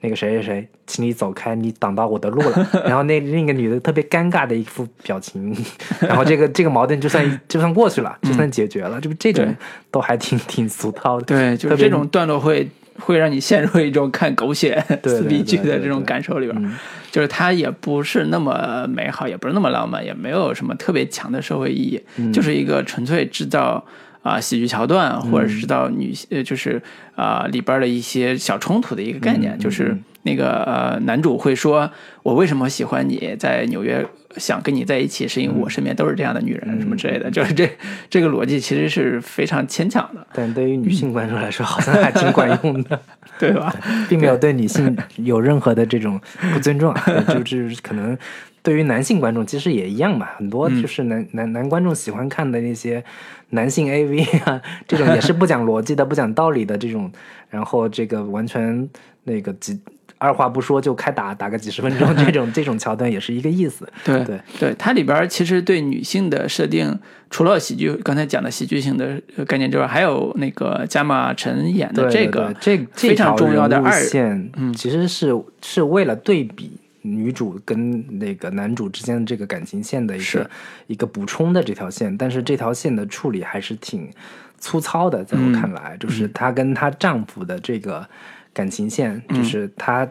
那个谁谁谁，请你走开，你挡到我的路了。然后那另一个女的特别尴尬的一副表情，然后这个这个矛盾就算就算过去了，就算解决了，就这种都还挺挺俗套的。对，就是这种段落会会让你陷入一种看狗血对 撕逼剧的这种感受里边。嗯就是它也不是那么美好，也不是那么浪漫，也没有什么特别强的社会意义，嗯就是一个纯粹制造啊、喜剧桥段，或者是制造女呃就是啊、里边的一些小冲突的一个概嗯念，就是那个呃男主会说，我为什么喜欢你在纽约。想跟你在一起，是因为我身边都是这样的女人，什么之类的，就是这这个逻辑其实是非常牵强的，但对于女性观众来说，好像还挺管用的，对吧？并没有对女性有任何的这种不尊重 就是可能对于男性观众其实也一样嘛，很多就是男、男男观众喜欢看的那些男性 AV 啊，这种也是不讲逻辑的、不讲道理的这种，然后这个完全那个几。二话不说就开打，打个几十分钟，这种这种桥段也是一个意思。对对对，它里边其实对女性的设定，除了喜剧刚才讲的喜剧性的呃概念之外，还有那个加马陈演的这个对这这非常条重要的二线，嗯其实是是为了对比女主跟那个男主之间的这个感情线的一个一个补充的这条线，但是这条线的处理还是挺粗糙的，在我看来，就是她跟她丈夫的这个感情线，就是她。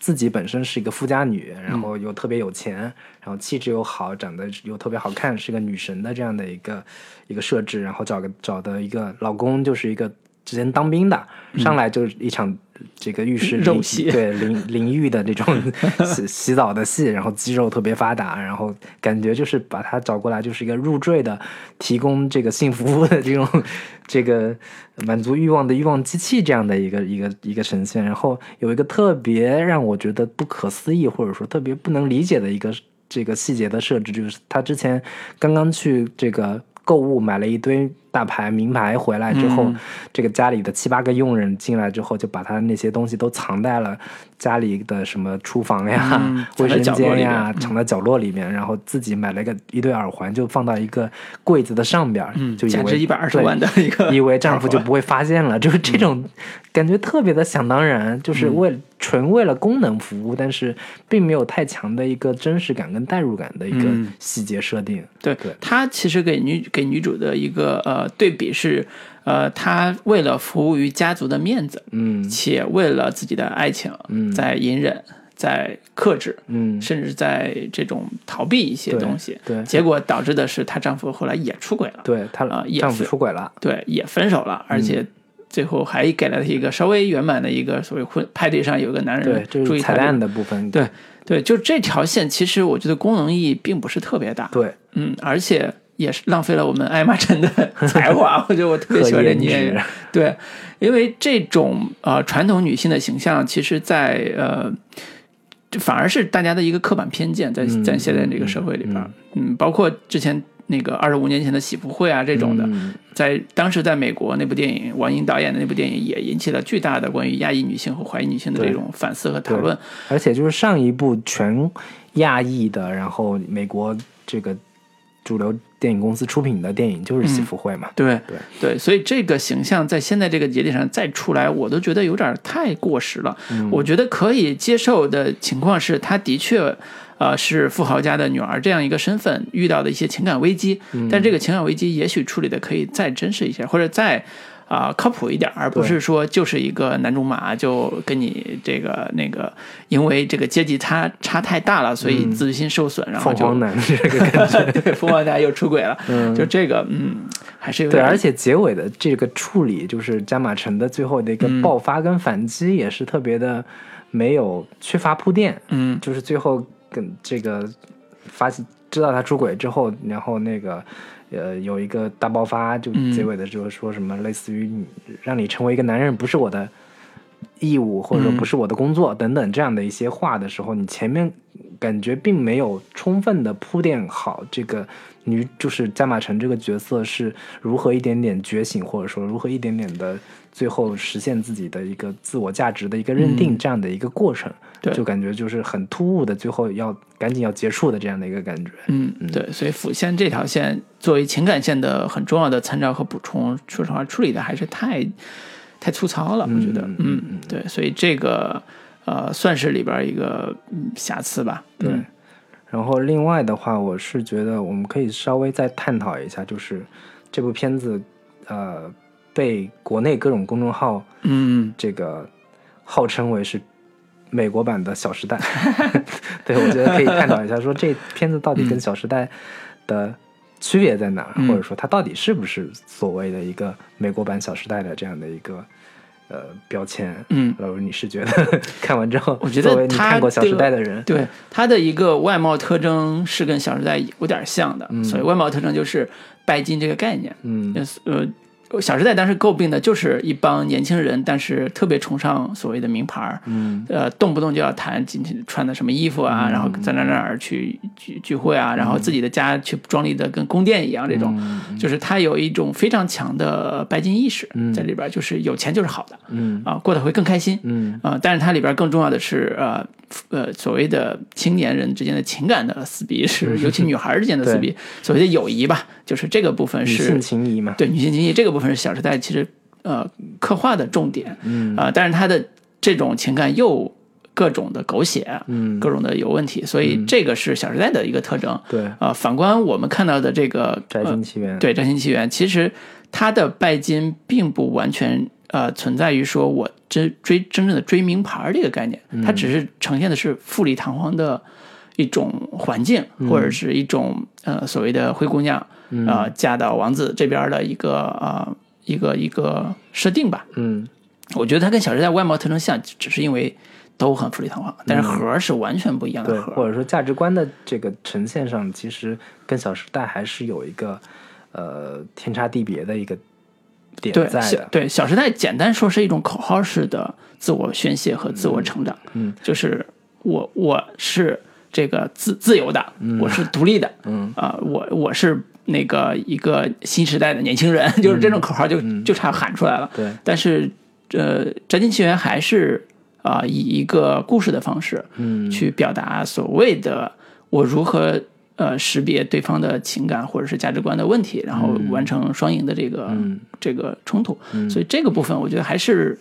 自己本身是一个富家女，然后又特别有钱，然后气质又好，长得又特别好看，是个女神的这样的一个一个设置，然后找个找的一个老公就是一个之前当兵的，上来就是一场这个浴室淋肉戏。对淋淋浴的这种洗 洗澡的戏，然后肌肉特别发达，然后感觉就是把他找过来就是一个入赘的，提供这个性服务的这种这个满足欲望的欲望机器这样的一个一个一个呈现，然后有一个特别让我觉得不可思议或者说特别不能理解的一个这个细节的设置，就是他之前刚刚去这个购物买了一堆大牌名牌回来之后，嗯。这个家里的七八个佣人进来之后，就把他那些东西都藏在了家里的什么厨房呀、嗯 卫生间呀，藏在角落里面，然后自己买了一个一对耳环，就放到一个柜子的上边儿，嗯，就以为价值一百二十对万的一个，以为丈夫就不会发现了，就是这种嗯感觉特别的想当然，就是为纯为了功能服务，但是并没有太强的一个真实感跟代入感的一个嗯。细节设定。对对。他其实给女给女主的一个呃对比是，呃，他为了服务于家族的面子，嗯。且为了自己的爱情，嗯。在隐忍，在克制，嗯，甚至在这种逃避一些东西，对。结果导致的是她丈夫后来也出轨了，对她啊也丈夫出轨了，对，也分手了，而且最后还给了她一个稍微圆满的一个所谓婚派对上有个男人，注意彩蛋的部分。对对，就这条线，其实我觉得功能意义并不是特别大，对，嗯，而且也是浪费了我们艾玛晨的才华。我觉得我特别喜欢这女演员，对，因为这种呃传统女性的形象，其实在呃。反而是大家的一个刻板偏见，在嗯在现在这个社会里边，嗯，包括之前那个二十五年前的喜福会啊这种的，嗯在当时在美国那部电影，王莹导演的那部电影也引起了巨大的关于亚裔女性和华裔女性的这种反思和讨论。而且就是上一部全亚裔的，然后美国这个主流电影公司出品的电影就是《喜福会》嘛。对对对，所以这个形象在现在这个节点上再出来，我都觉得有点太过时了。我觉得可以接受的情况是，他的确。呃，是富豪家的女儿这样一个身份遇到的一些情感危机，但这个情感危机也许处理的可以再真实一些，或者再啊、靠谱一点，而不是说就是一个男种马就跟你这个那个，因为这个阶级差差太大了，所以自尊心受损，然后就凤凰男这个感觉。对 凤凰男又出轨了，嗯就这个嗯，还是有对，点而且结尾的这个处理，就是加马城的最后的一个爆发跟反击，也是特别的没有缺乏铺垫。嗯就是最后跟这个发现知道他出轨之后，然后那个呃有一个大爆发，就结尾的时候说什么类似于你让你成为一个男人不是我的义务，或者说不是我的工作等等这样的一些话的时候，你前面感觉并没有充分的铺垫好这个女就是加马城这个角色是如何一点点觉醒，或者说如何一点点的最后实现自己的一个自我价值的一个认定这样的一个过程，就感觉就是很突兀的，最后要赶紧要结束的这样的一个感觉。嗯，对，所以辅线这条线作为情感线的很重要的参照和补充，说实话处理的还是太太粗糙了，我觉得，嗯嗯，对，所以这个呃算是里边一个嗯瑕疵吧，对嗯。然后另外的话，我是觉得我们可以稍微再探讨一下，就是这部片子呃被国内各种公众号嗯这个号称为是美国版的《小时代》，对我觉得可以探讨一下，说这片子到底跟《小时代》的区别在哪儿，嗯。或者说它到底是不是所谓的一个美国版《小时代》的这样的一个呃标签？嗯，老师，你是觉得 看完之后，我觉得你看过《小时代》的人，对它的一个外貌特征是跟《小时代》有点像的，所以外貌特征就是拜金这个概念，嗯。呃。《小时代》当时诟病的就是一帮年轻人，但是特别崇尚所谓的名牌儿，嗯。呃，动不动就要谈今天穿的什么衣服啊，然后在哪哪儿去聚聚会啊，然后自己的家去装立的跟宫殿一样，这种、就是他有一种非常强的拜金意识在里边，就是有钱就是好的嗯。啊，过得会更开心。嗯。啊，但是它里边更重要的是呃呃所谓的青年人之间的情感的撕逼，是尤其女孩之间的撕逼，所谓的友谊吧，就是这个部分是女性情谊嘛，对女性情谊这个部分是《小时代》其实呃刻画的重点，嗯啊、但是他的这种情感又各种的狗血，嗯各种的有问题，所以这个是《小时代》的一个特征。对，啊、反观我们看到的这个摘呃金奇缘，对《摘星奇缘》，其实它的拜金并不完全呃存在于说我真追真正的追名牌这个概念，它只是呈现的是富丽堂皇的一种环境，或者是一种呃所谓的灰姑娘啊、呃嫁到王子这边的一个啊、呃一个一个设定吧。嗯我觉得它跟《小时代》外貌特征像，只是因为都很富丽堂皇，但是盒儿是完全不一样的盒儿。或者说价值观的这个呈现上，其实跟《小时代》还是有一个呃天差地别的一个点对，在对《小时代》简单说是一种口号式的自我宣泄和自我成长。嗯，就是我我是这个自自由的，我是独立的，嗯。啊、我我是那个一个新时代的年轻人，就是这种口号就就差喊出来了。对，但是呃，《宅金奇缘》还是啊、以一个故事的方式，嗯。去表达所谓的我如何呃识别对方的情感或者是价值观的问题，然后完成双赢的这个、嗯。这个冲突。所以这个部分我觉得还是。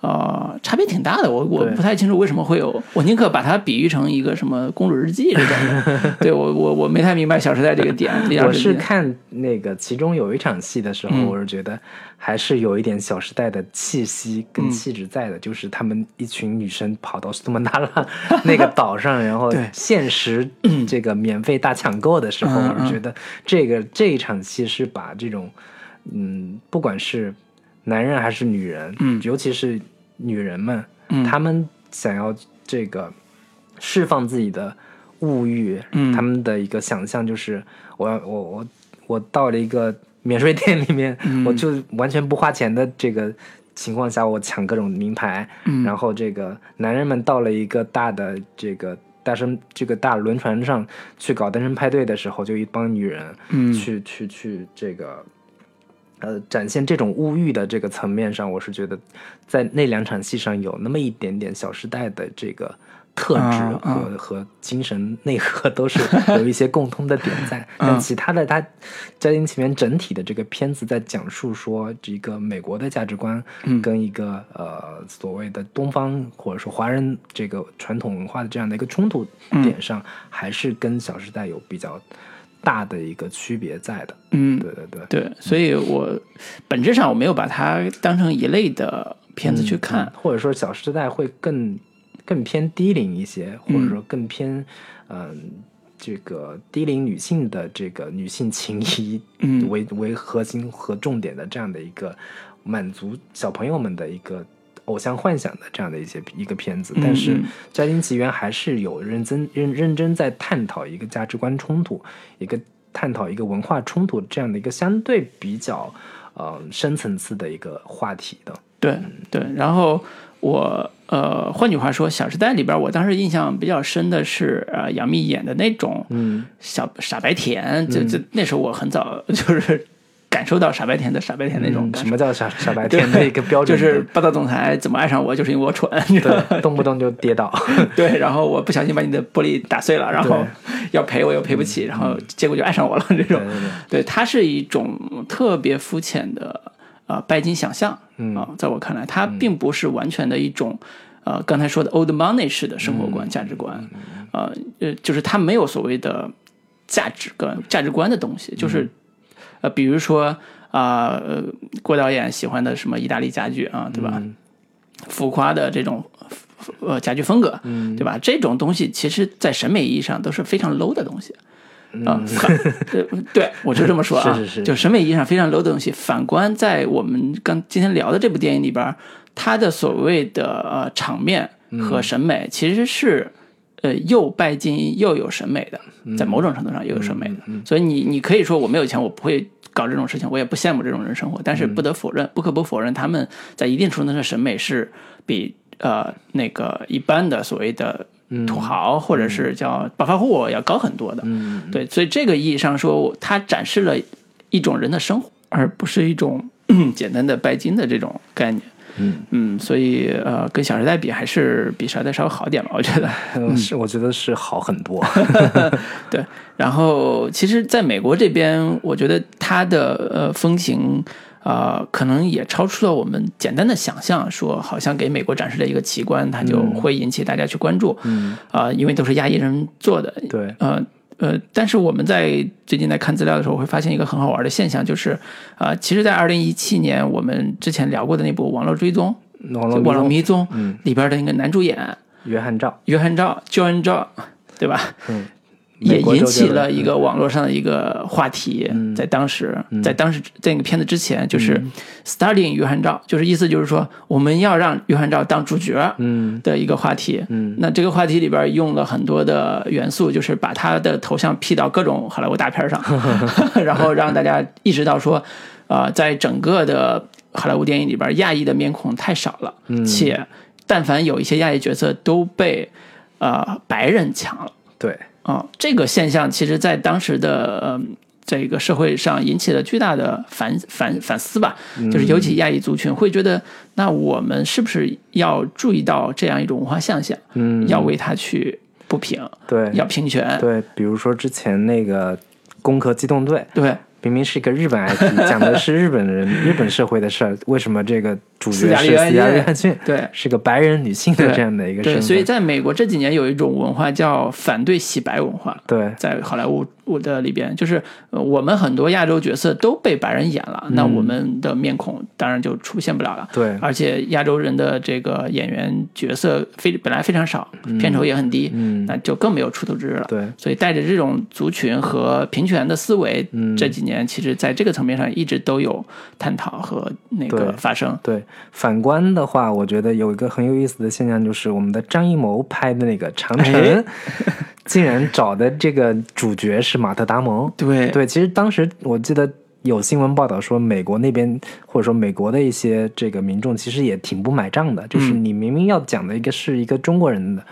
呃，差别挺大的，我我不太清楚为什么会有，我宁可把它比喻成一个什么公主日记这种。的，对我我我没太明白《小时代》这个点。我是看那个其中有一场戏的时候，嗯。我是觉得还是有一点《小时代》的气息嗯跟气质在的，就是他们一群女生跑到苏门答腊那个岛上，然后对。限时这个免费大抢购的时候，嗯。我是觉得这个这一场戏是把这种嗯，不管是男人还是女人，嗯。尤其是女人们，嗯。他们想要这个释放自己的物欲，嗯。他们的一个想象就是我要我我我到了一个免税店里面，嗯。我就完全不花钱的这个情况下，我抢各种名牌，嗯。然后这个男人们到了一个大的这个。大声，这个大轮船上去搞单身派对的时候，就一帮女人嗯。去、去去这个呃，展现这种物欲的这个层面上，我是觉得在那两场戏上有那么一点点《小时代》的这个特质啊和、啊和精神内核都是有一些共通的点在，但其他的它《家庭情缘》整体的这个片子在讲述说这个美国的价值观嗯。跟一个、呃所谓的东方或者说华人这个传统文化的这样的一个冲突点上，还是跟《小时代》有比较大的一个区别在的。嗯，对对对。对，所以我本质上我没有把它当成一类的片子去看。嗯或者说《小时代》会更更偏低龄一些，或嗯者说更偏嗯、这个低龄女性的这个女性情谊嗯为、为核心和重点的这样的一个满足小朋友们的一个。偶像幻想的这样的一些一个片子，嗯但是《嗯。家庭奇缘》还是有认真认认真在探讨一个价值观冲突，一个探讨一个文化冲突这样的一个相对比较呃深层次的一个话题的。对对，然后我呃，换句话说，《小时代》里边，我当时印象比较深的是呃，杨幂演的那种嗯。小傻白甜，就就那时候我很早 就是感受到傻白甜的傻白甜那种。什么叫傻傻白甜 的一个标准？就是霸道总裁怎么爱上我，就是因为我蠢，对，动不动就跌倒。对，然后我不小心把你的玻璃打碎了，然后要赔我又赔不起，然后结果就爱上我了这种。对它是一种特别肤浅的呃拜金想象嗯啊、在我看来，它并不是完全的一种呃刚才说的 old money 式的生活嗯观、价值观，呃呃，就是它没有所谓的价值观价值观的东西，就是、嗯呃比如说啊呃郭导演喜欢的什么意大利家具啊，对吧？嗯浮夸的这种呃家具风格，嗯对吧？这种东西其实，在审美意义上都是非常 low 的东西。啊、反对对，我就这么说啊，是是是就审美意义上非常 low 的东西。反观在我们刚今天聊的这部电影里边，它的所谓的呃场面和审美其实是呃又拜金又有审美的，在某种程度上又有审美的。所以你你可以说我没有钱，我不会搞这种事情，我也不羡慕这种人生活。但是不得否认，不可不否认，他们在一定程度上的审美是比呃那个一般的所谓的土豪或者是叫暴发户要高很多的。嗯对，所以这个意义上说，它展示了一种人的生活，而不是一种 简单的拜金的这种概念。嗯嗯，所以呃，跟《小时代》比，还是比《小时代》稍微好点吧，我觉得。嗯，是我觉得是好很多。对，然后其实在美国这边，我觉得它的呃风情。呃，可能也超出了我们简单的想象，说好像给美国展示了一个奇观，它就会引起大家去关注。嗯，啊、因为都是亚裔人做的。对，呃呃，但是我们在最近在看资料的时候，会发现一个很好玩的现象，就是啊、呃其实，在二零一七年我们之前聊过的那部《网络追踪》网络迷踪》嗯里边的那个男主演约翰赵，约翰赵 John 赵，对吧？嗯，也引起了一个网络上的一个话题，在当时，在当时在那个片子之前，就是 starting 约翰照，就是意思就是说，我们要让约翰照当主角，嗯。的一个话题。嗯，那这个话题里边用了很多的元素，就是把他的头像 P 到各种好莱坞大片上，然后让大家意识到说，啊，在整个的好莱坞电影里边，亚裔的面孔太少了，嗯。且但凡有一些亚裔角色都被呃白人抢了。对，啊、这个现象其实在当时的呃这个社会上引起了巨大的反反反思吧，嗯。就是尤其亚裔族群会觉得，那我们是不是要注意到这样一种文化现象，嗯，要为它去不平，对要平权，对，比如说之前那个《攻壳机动队》，对明明是一个日本 IP，讲的是日本人、日本社会的事儿，为什么这个主角是斯嘉丽约翰逊？对是个白人女性的这样的一个身对，份。所以在美国这几年有一种文化叫反对洗白文化，对在好莱坞我的里边，就是呃我们很多亚洲角色都被白人演了，那我们的面孔当然就出现不了了。对而且亚洲人的这个演员角色非本来非常少，片酬也很低，嗯那就更没有出头之日了。对所以带着这种族群和平权的思维，嗯这几年其实在这个层面上一直都有探讨和那个发生。对，反观的话，我觉得有一个很有意思的现象，就是我们的张艺谋拍的那个《长城》哎。竟然找的这个主角是马特·达蒙。对。对，其实当时我记得有新闻报道说，美国那边或者说美国的一些这个民众其实也挺不买账的，就是嗯。你明明要讲的一个是一个中国人的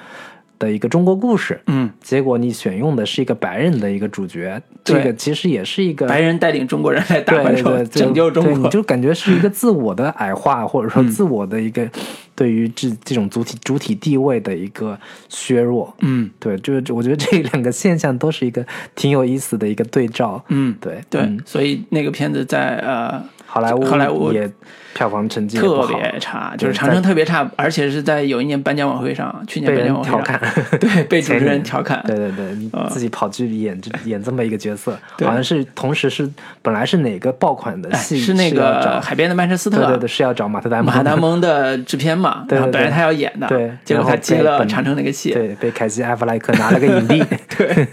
的一个中国故事，嗯，结果你选用的是一个白人的一个主角，这个其实也是一个白人带领中国人来打怪兽，拯救中国。对你就感觉是一个自我的矮化，或者说嗯。自我的一个对于这这种主体主体地位的一个削弱。嗯。对，就是我觉得这两个现象都是一个挺有意思的一个对照。嗯，对对，嗯。所以那个片子在呃好莱坞好莱坞也票房成绩特，别差，就是长城特别差，而且是在有一年颁奖晚会上，去年被人颁奖晚会调上，侃。对，被主持人调侃，对对对，自己跑去演这 演这么一个角色，对。好像是同时是本来是哪个爆款的哎，戏是那个海边的曼彻斯特，对对对是要找马特·达蒙马达蒙的制片嘛，对对对。然后本来他要演的，对结果他接了长城那个戏，对被凯西·艾弗莱克拿了个影帝。对，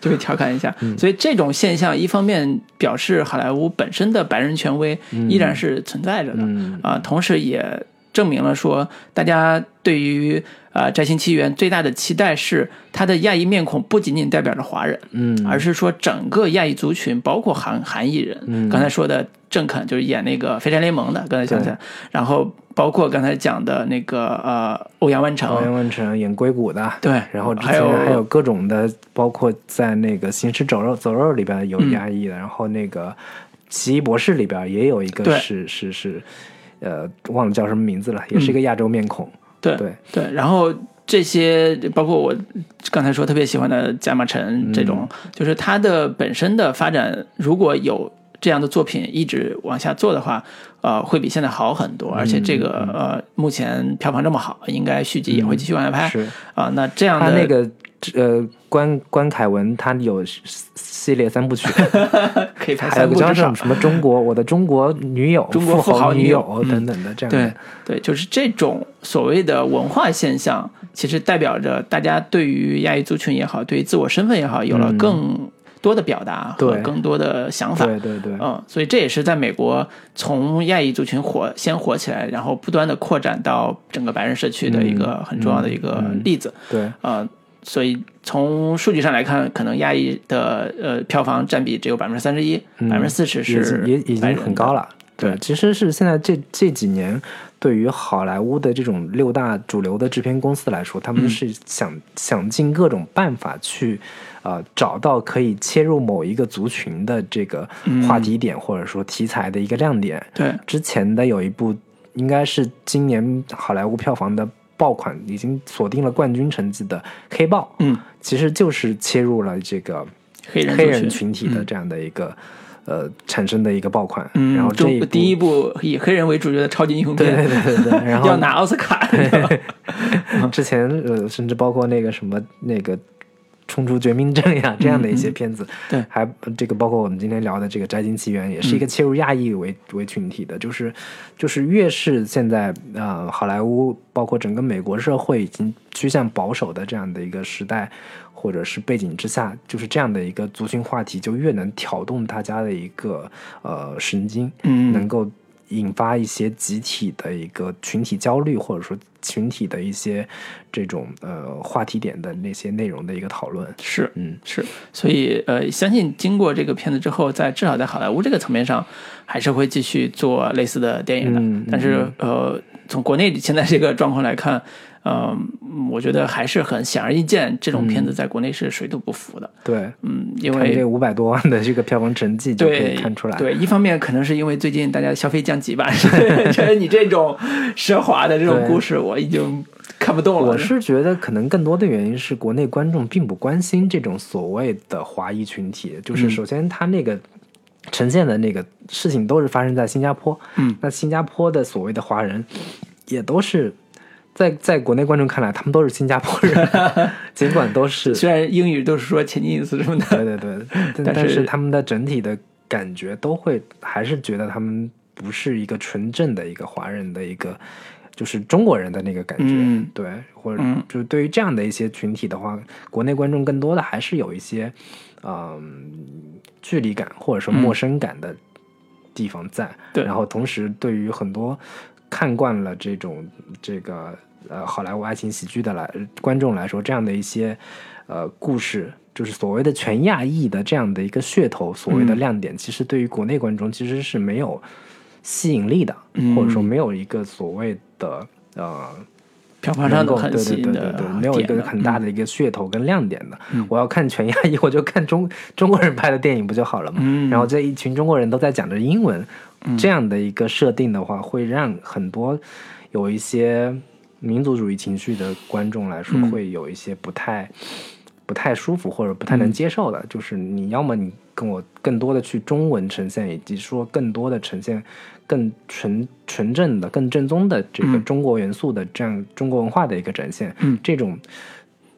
就会调侃一下。嗯。所以这种现象，一方面表示好莱坞本身的白人权威依然是存在着的，嗯。啊，同时也证明了说，大家对于呃《摘星奇缘》最大的期待是，他的亚裔面孔不仅仅代表着华人，嗯，而是说整个亚裔族群，包括韩韩裔人。嗯。刚才说的郑肯就是演那个《飞山联盟》的，刚才想起来，然后包括刚才讲的那个呃欧阳万成，欧阳万成演硅谷的，对，然后之还有前还有各种的，包括在那个《行尸走肉走肉》里边有嗯。压抑的，然后那个《奇异博士》里边也有一个对。是是是，呃，忘了叫什么名字了，也是一个亚洲面孔。对对。对，然后这些包括我刚才说特别喜欢的贾马陈这种，就是他的本身的发展，如果有这样的作品一直往下做的话，呃，会比现在好很多。而且这个呃，目前票房这么好，应该续集也会继续往下拍是。啊、那这样的那个呃关关凯文他有系列三部曲，可以拍三部什。么什么中国我的中国女友、中国富豪豪女女友嗯等等的这样对的。对，就是这种所谓的文化现象，其实代表着大家对于亚裔族群也好，对于自我身份也好，有了更多的表达和更多的想法。对对对，嗯，所以这也是在美国从亚裔族群火先火起来，然后不断的扩展到整个白人社区的一个很重要的一个例子。对呃，所以从数据上来看，可能亚裔的呃票房占比只有百分之三十一，百分之四十是也已经。很高了。对，其实是现在这这几年，对于好莱坞的这种六大主流的制片公司来说，他嗯们是想、想尽各种办法去，呃，找到可以切入某一个族群的这个话题点，或者说题材的一个亮点。对，之前的有一部，应该是今年好莱坞票房的爆款，已经锁定了冠军成绩的《黑豹》，嗯，其实就是切入了这个黑人黑人群群体的这样的一个、呃产生的一个爆款。嗯，然后这第一部以黑人为主角的超级英雄对片，对对对对，然后要拿奥斯卡。之前呃，甚至包括那个什么那个。冲出绝命镇呀，这样的一些片子，嗯对。嗯还这个包括我们今天聊的这个《摘金奇缘》，也是一个切入亚裔为、为群体的，就是就是越是现在呃好莱坞，包括整个美国社会已经趋向保守的这样的一个时代或者是背景之下，就是这样的一个族群话题，就越能挑动大家的一个呃神经，嗯。能够引发一些集体的一个群体焦虑，或者说群体的一些这种呃话题点的那些内容的一个讨论。是，嗯，是，所以呃，相信经过这个片子之后，在至少在好莱坞这个层面上，还是会继续做类似的电影的。但是呃，从国内现在这个状况来看，呃，我觉得还是很显而易见，这种片子在国内是水土不服的。对，嗯，因为这为五百多万的这个票房成绩就可以看出来。对，一方面可能是因为最近大家消费降级吧，觉得你这种奢华的这种故事，我已经看不动了。我 是觉得可能更多的原因是国内观众并不关心这种所谓的华裔群体，就是嗯首先他那个呈现的那个事情都是发生在新加坡，嗯，那新加坡的所谓的华人也都是。在在国内观众看来，他们都是新加坡人，尽管都是。虽然英语都是说前进隐私什么的，对对对，但但是他们的整体的感觉都会还是觉得他们不是一个纯正的一个华人的一个，就是中国人的那个感觉，嗯。对，或者嗯。就是对于这样的一些群体的话，国内观众更多的还是有一些嗯距离感或者说陌生感的地方在，嗯对。然后同时对于很多看惯了这种这个呃好莱坞爱情喜剧的来观众来说，这样的一些呃故事，就是所谓的全亚裔的这样的一个噱头，所谓的嗯亮点，其实对于国内观众其实是没有吸引力的，嗯或者说没有一个所谓的呃。票房上的很对对对吸引的对对，没有一个很大的一个噱头跟亮点的。嗯我要看全亚裔，我就看中中国人拍的电影不就好了嘛？嗯然后这一群中国人都在讲着英文，这样的一个设定的话，会让很多有一些民族主义情绪的观众来说，嗯会有一些不太不太舒服或者不太能接受的。就是你要么你跟我更多的去中文呈现，以及说更多的呈现更纯纯正的、更正宗的这个嗯中国元素的这样中国文化的一个展现。嗯这种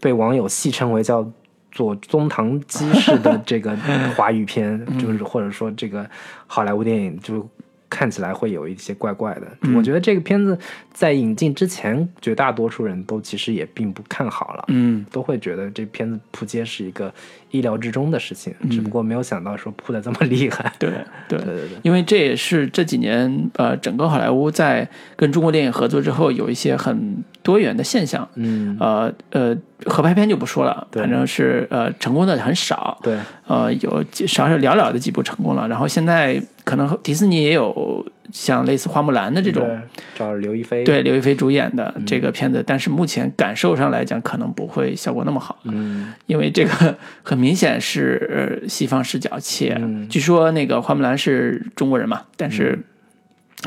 被网友戏称为叫做中堂基式的这个华语片，嗯就是或者说这个好莱坞电影，就看起来会有一些怪怪的。嗯我觉得这个片子在引进之前，绝大多数人都其实也并不看好了。嗯都会觉得这片子扑街是一个意料之中的事情，嗯只不过没有想到说扑的这么厉害。对对对对对，因为这也是这几年呃，整个好莱坞在跟中国电影合作之后，有一些很多元的现象。嗯，呃呃，合拍片就不说了，反正是呃成功的很少。对，呃，有几少少寥寥的几部成功了，然后现在可能迪士尼也有像类似花木兰的这种对找刘亦菲，，对刘亦菲主演的这个片子，但是目前感受上来讲，可能不会效果那么好，嗯。因为这个很明显是呃西方视角，且嗯。据说那个花木兰是中国人嘛，但是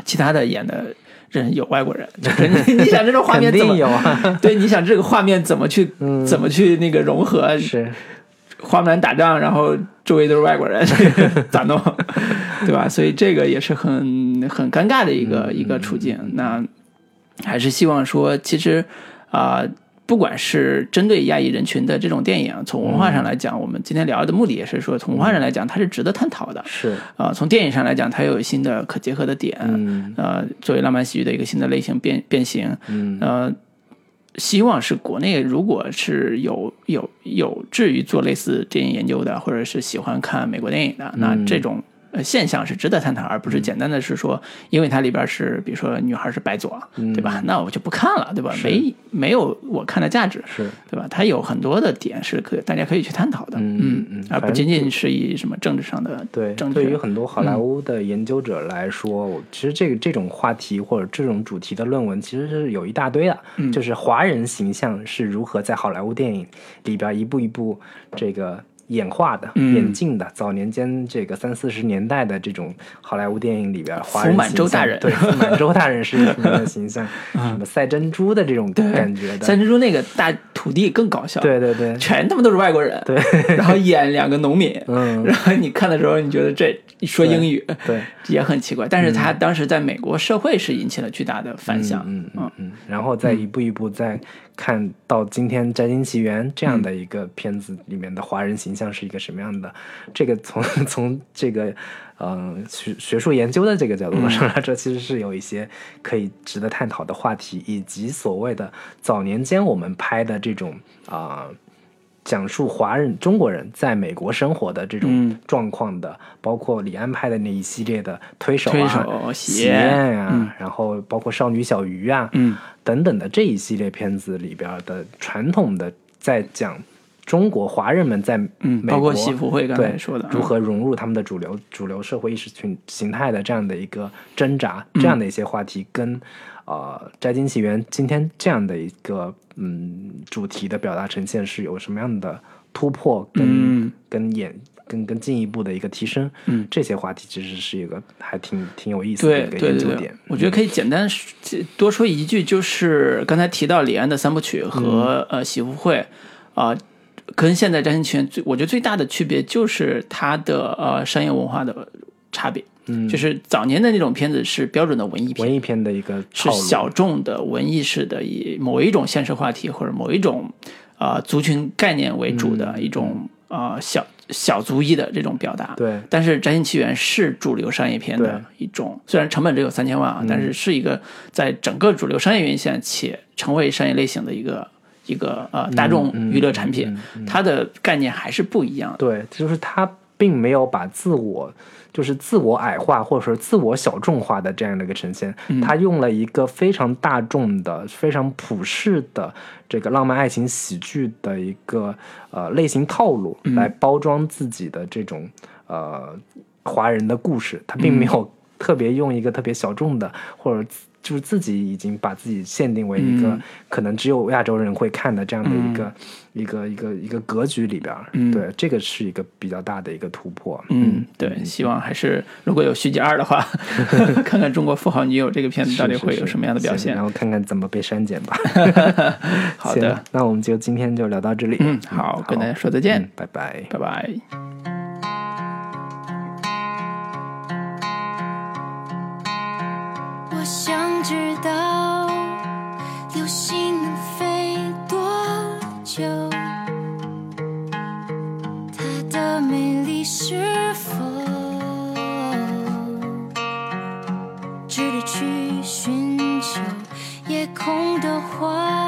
其他的演的人有外国人，就是你你想这种画面怎么 定有啊，对，你想这个画面怎么去、嗯怎么去那个融合？是，花木兰打仗，然后周围都是外国人，咋弄？对吧？所以这个也是很很尴尬的一个、嗯一个处境。那还是希望说，其实啊、不管是针对亚裔人群的这种电影，从文化上来讲，我们今天聊的目的也是说，从文化上来讲，它是值得探讨的。是，啊、从电影上来讲，它有新的可结合的点。嗯呃，作为浪漫喜剧的一个新的类型变变形，嗯呃，希望是国内如果是有有有志于做类似电影研究的，或者是喜欢看美国电影的，那嗯这种。呃，现象是值得探讨，而不是简单的是说，因为它里边是，比如说女孩是白左，嗯对吧？那我就不看了，对吧？没没有我看的价值，是，对吧？它有很多的点是可大家可以去探讨的，嗯嗯嗯而不仅仅是以什么政治上的对，对于很多好莱坞的研究者来说，我其实这个这种话题或者这种主题的论文其实是有一大堆的，嗯就是华人形象是如何在好莱坞电影里边一步一步这个。演化的、嗯。演进的，早年间这个三四十年代的这种好莱坞电影里边，华人福满洲大人。对福满洲大人是什么样的形象？什么赛珍珠的这种感觉的，赛珍珠那个大土地更搞笑，对对对。全他妈都是外国人，对，然后演两个农民，嗯，然后你看的时候，你觉得这说英语对，也很奇怪，但是他当时在美国社会是引起了巨大的反响，嗯嗯嗯，然后再一步一步再看到今天《摘金奇缘》这样的一个片子里面的华人形象是一个什么样的，这个从 从这个呃学学术研究的这个角度上来说，其实是有一些可以值得探讨的话题，以及所谓的早年间我们拍的这种啊。讲述华人、中国人在美国生活的这种嗯。状况的，包括李安拍的那一系列的推手啊、推手喜喜宴啊，嗯。然后包括少女小鱼啊，嗯。等等的这一系列片子里边的传统的在讲中国华人们在嗯，美国包括喜福会刚才对说的，如嗯何融入他们的主流主流社会意识群形态的这样的一个挣扎，嗯这样的一些话题跟呃《摘金奇缘》今天这样的一个嗯主题的表达呈现是有什么样的突破跟、嗯跟演跟跟进一步的一个提升？嗯这些话题其实是一个还挺挺有意思的一个对对对研究点。，我觉得可以简单说多说一句，就是刚才提到李安的三部曲和、嗯呃喜福会啊、跟现在《摘星奇缘》最我觉得最大的区别就是它的呃商业文化的差别。嗯，就是早年的那种片子是标准的文艺片，文艺片的一个。是小众的文艺式的，以某一种现实话题或者某一种啊、呃族群概念为主的一种啊、呃小小族裔的这种表达。对但是《摘星奇缘》是主流商业片的一种，虽然成本只有三千万啊，但是是一个在整个主流商业院线且成为商业类型的一个一个呃大众娱乐产品，它的概念还是不一样的。对，就是它并没有把自我就是自我矮化或者说自我小众化的这样的一个呈现，他用了一个非常大众的、非常普世的这个浪漫爱情喜剧的一个呃类型套路来包装自己的这种呃华人的故事，他并没有特别用一个特别小众的或者。就是自己已经把自己限定为一个嗯可能只有亚洲人会看的这样的一个、一个一个一个格局里边儿，嗯对，这个是一个比较大的一个突破。嗯，对，希望还是如果有续集二的话，看看《中国富豪女友》这个片子到底会有什么样的表现行然。后看看怎么被删减吧。好的行，那我们就今天就聊到这里。嗯，好，跟大家说再见嗯，拜拜。拜拜。我想不知道流星能飞多久，它的美丽是否值得去寻求？夜空的花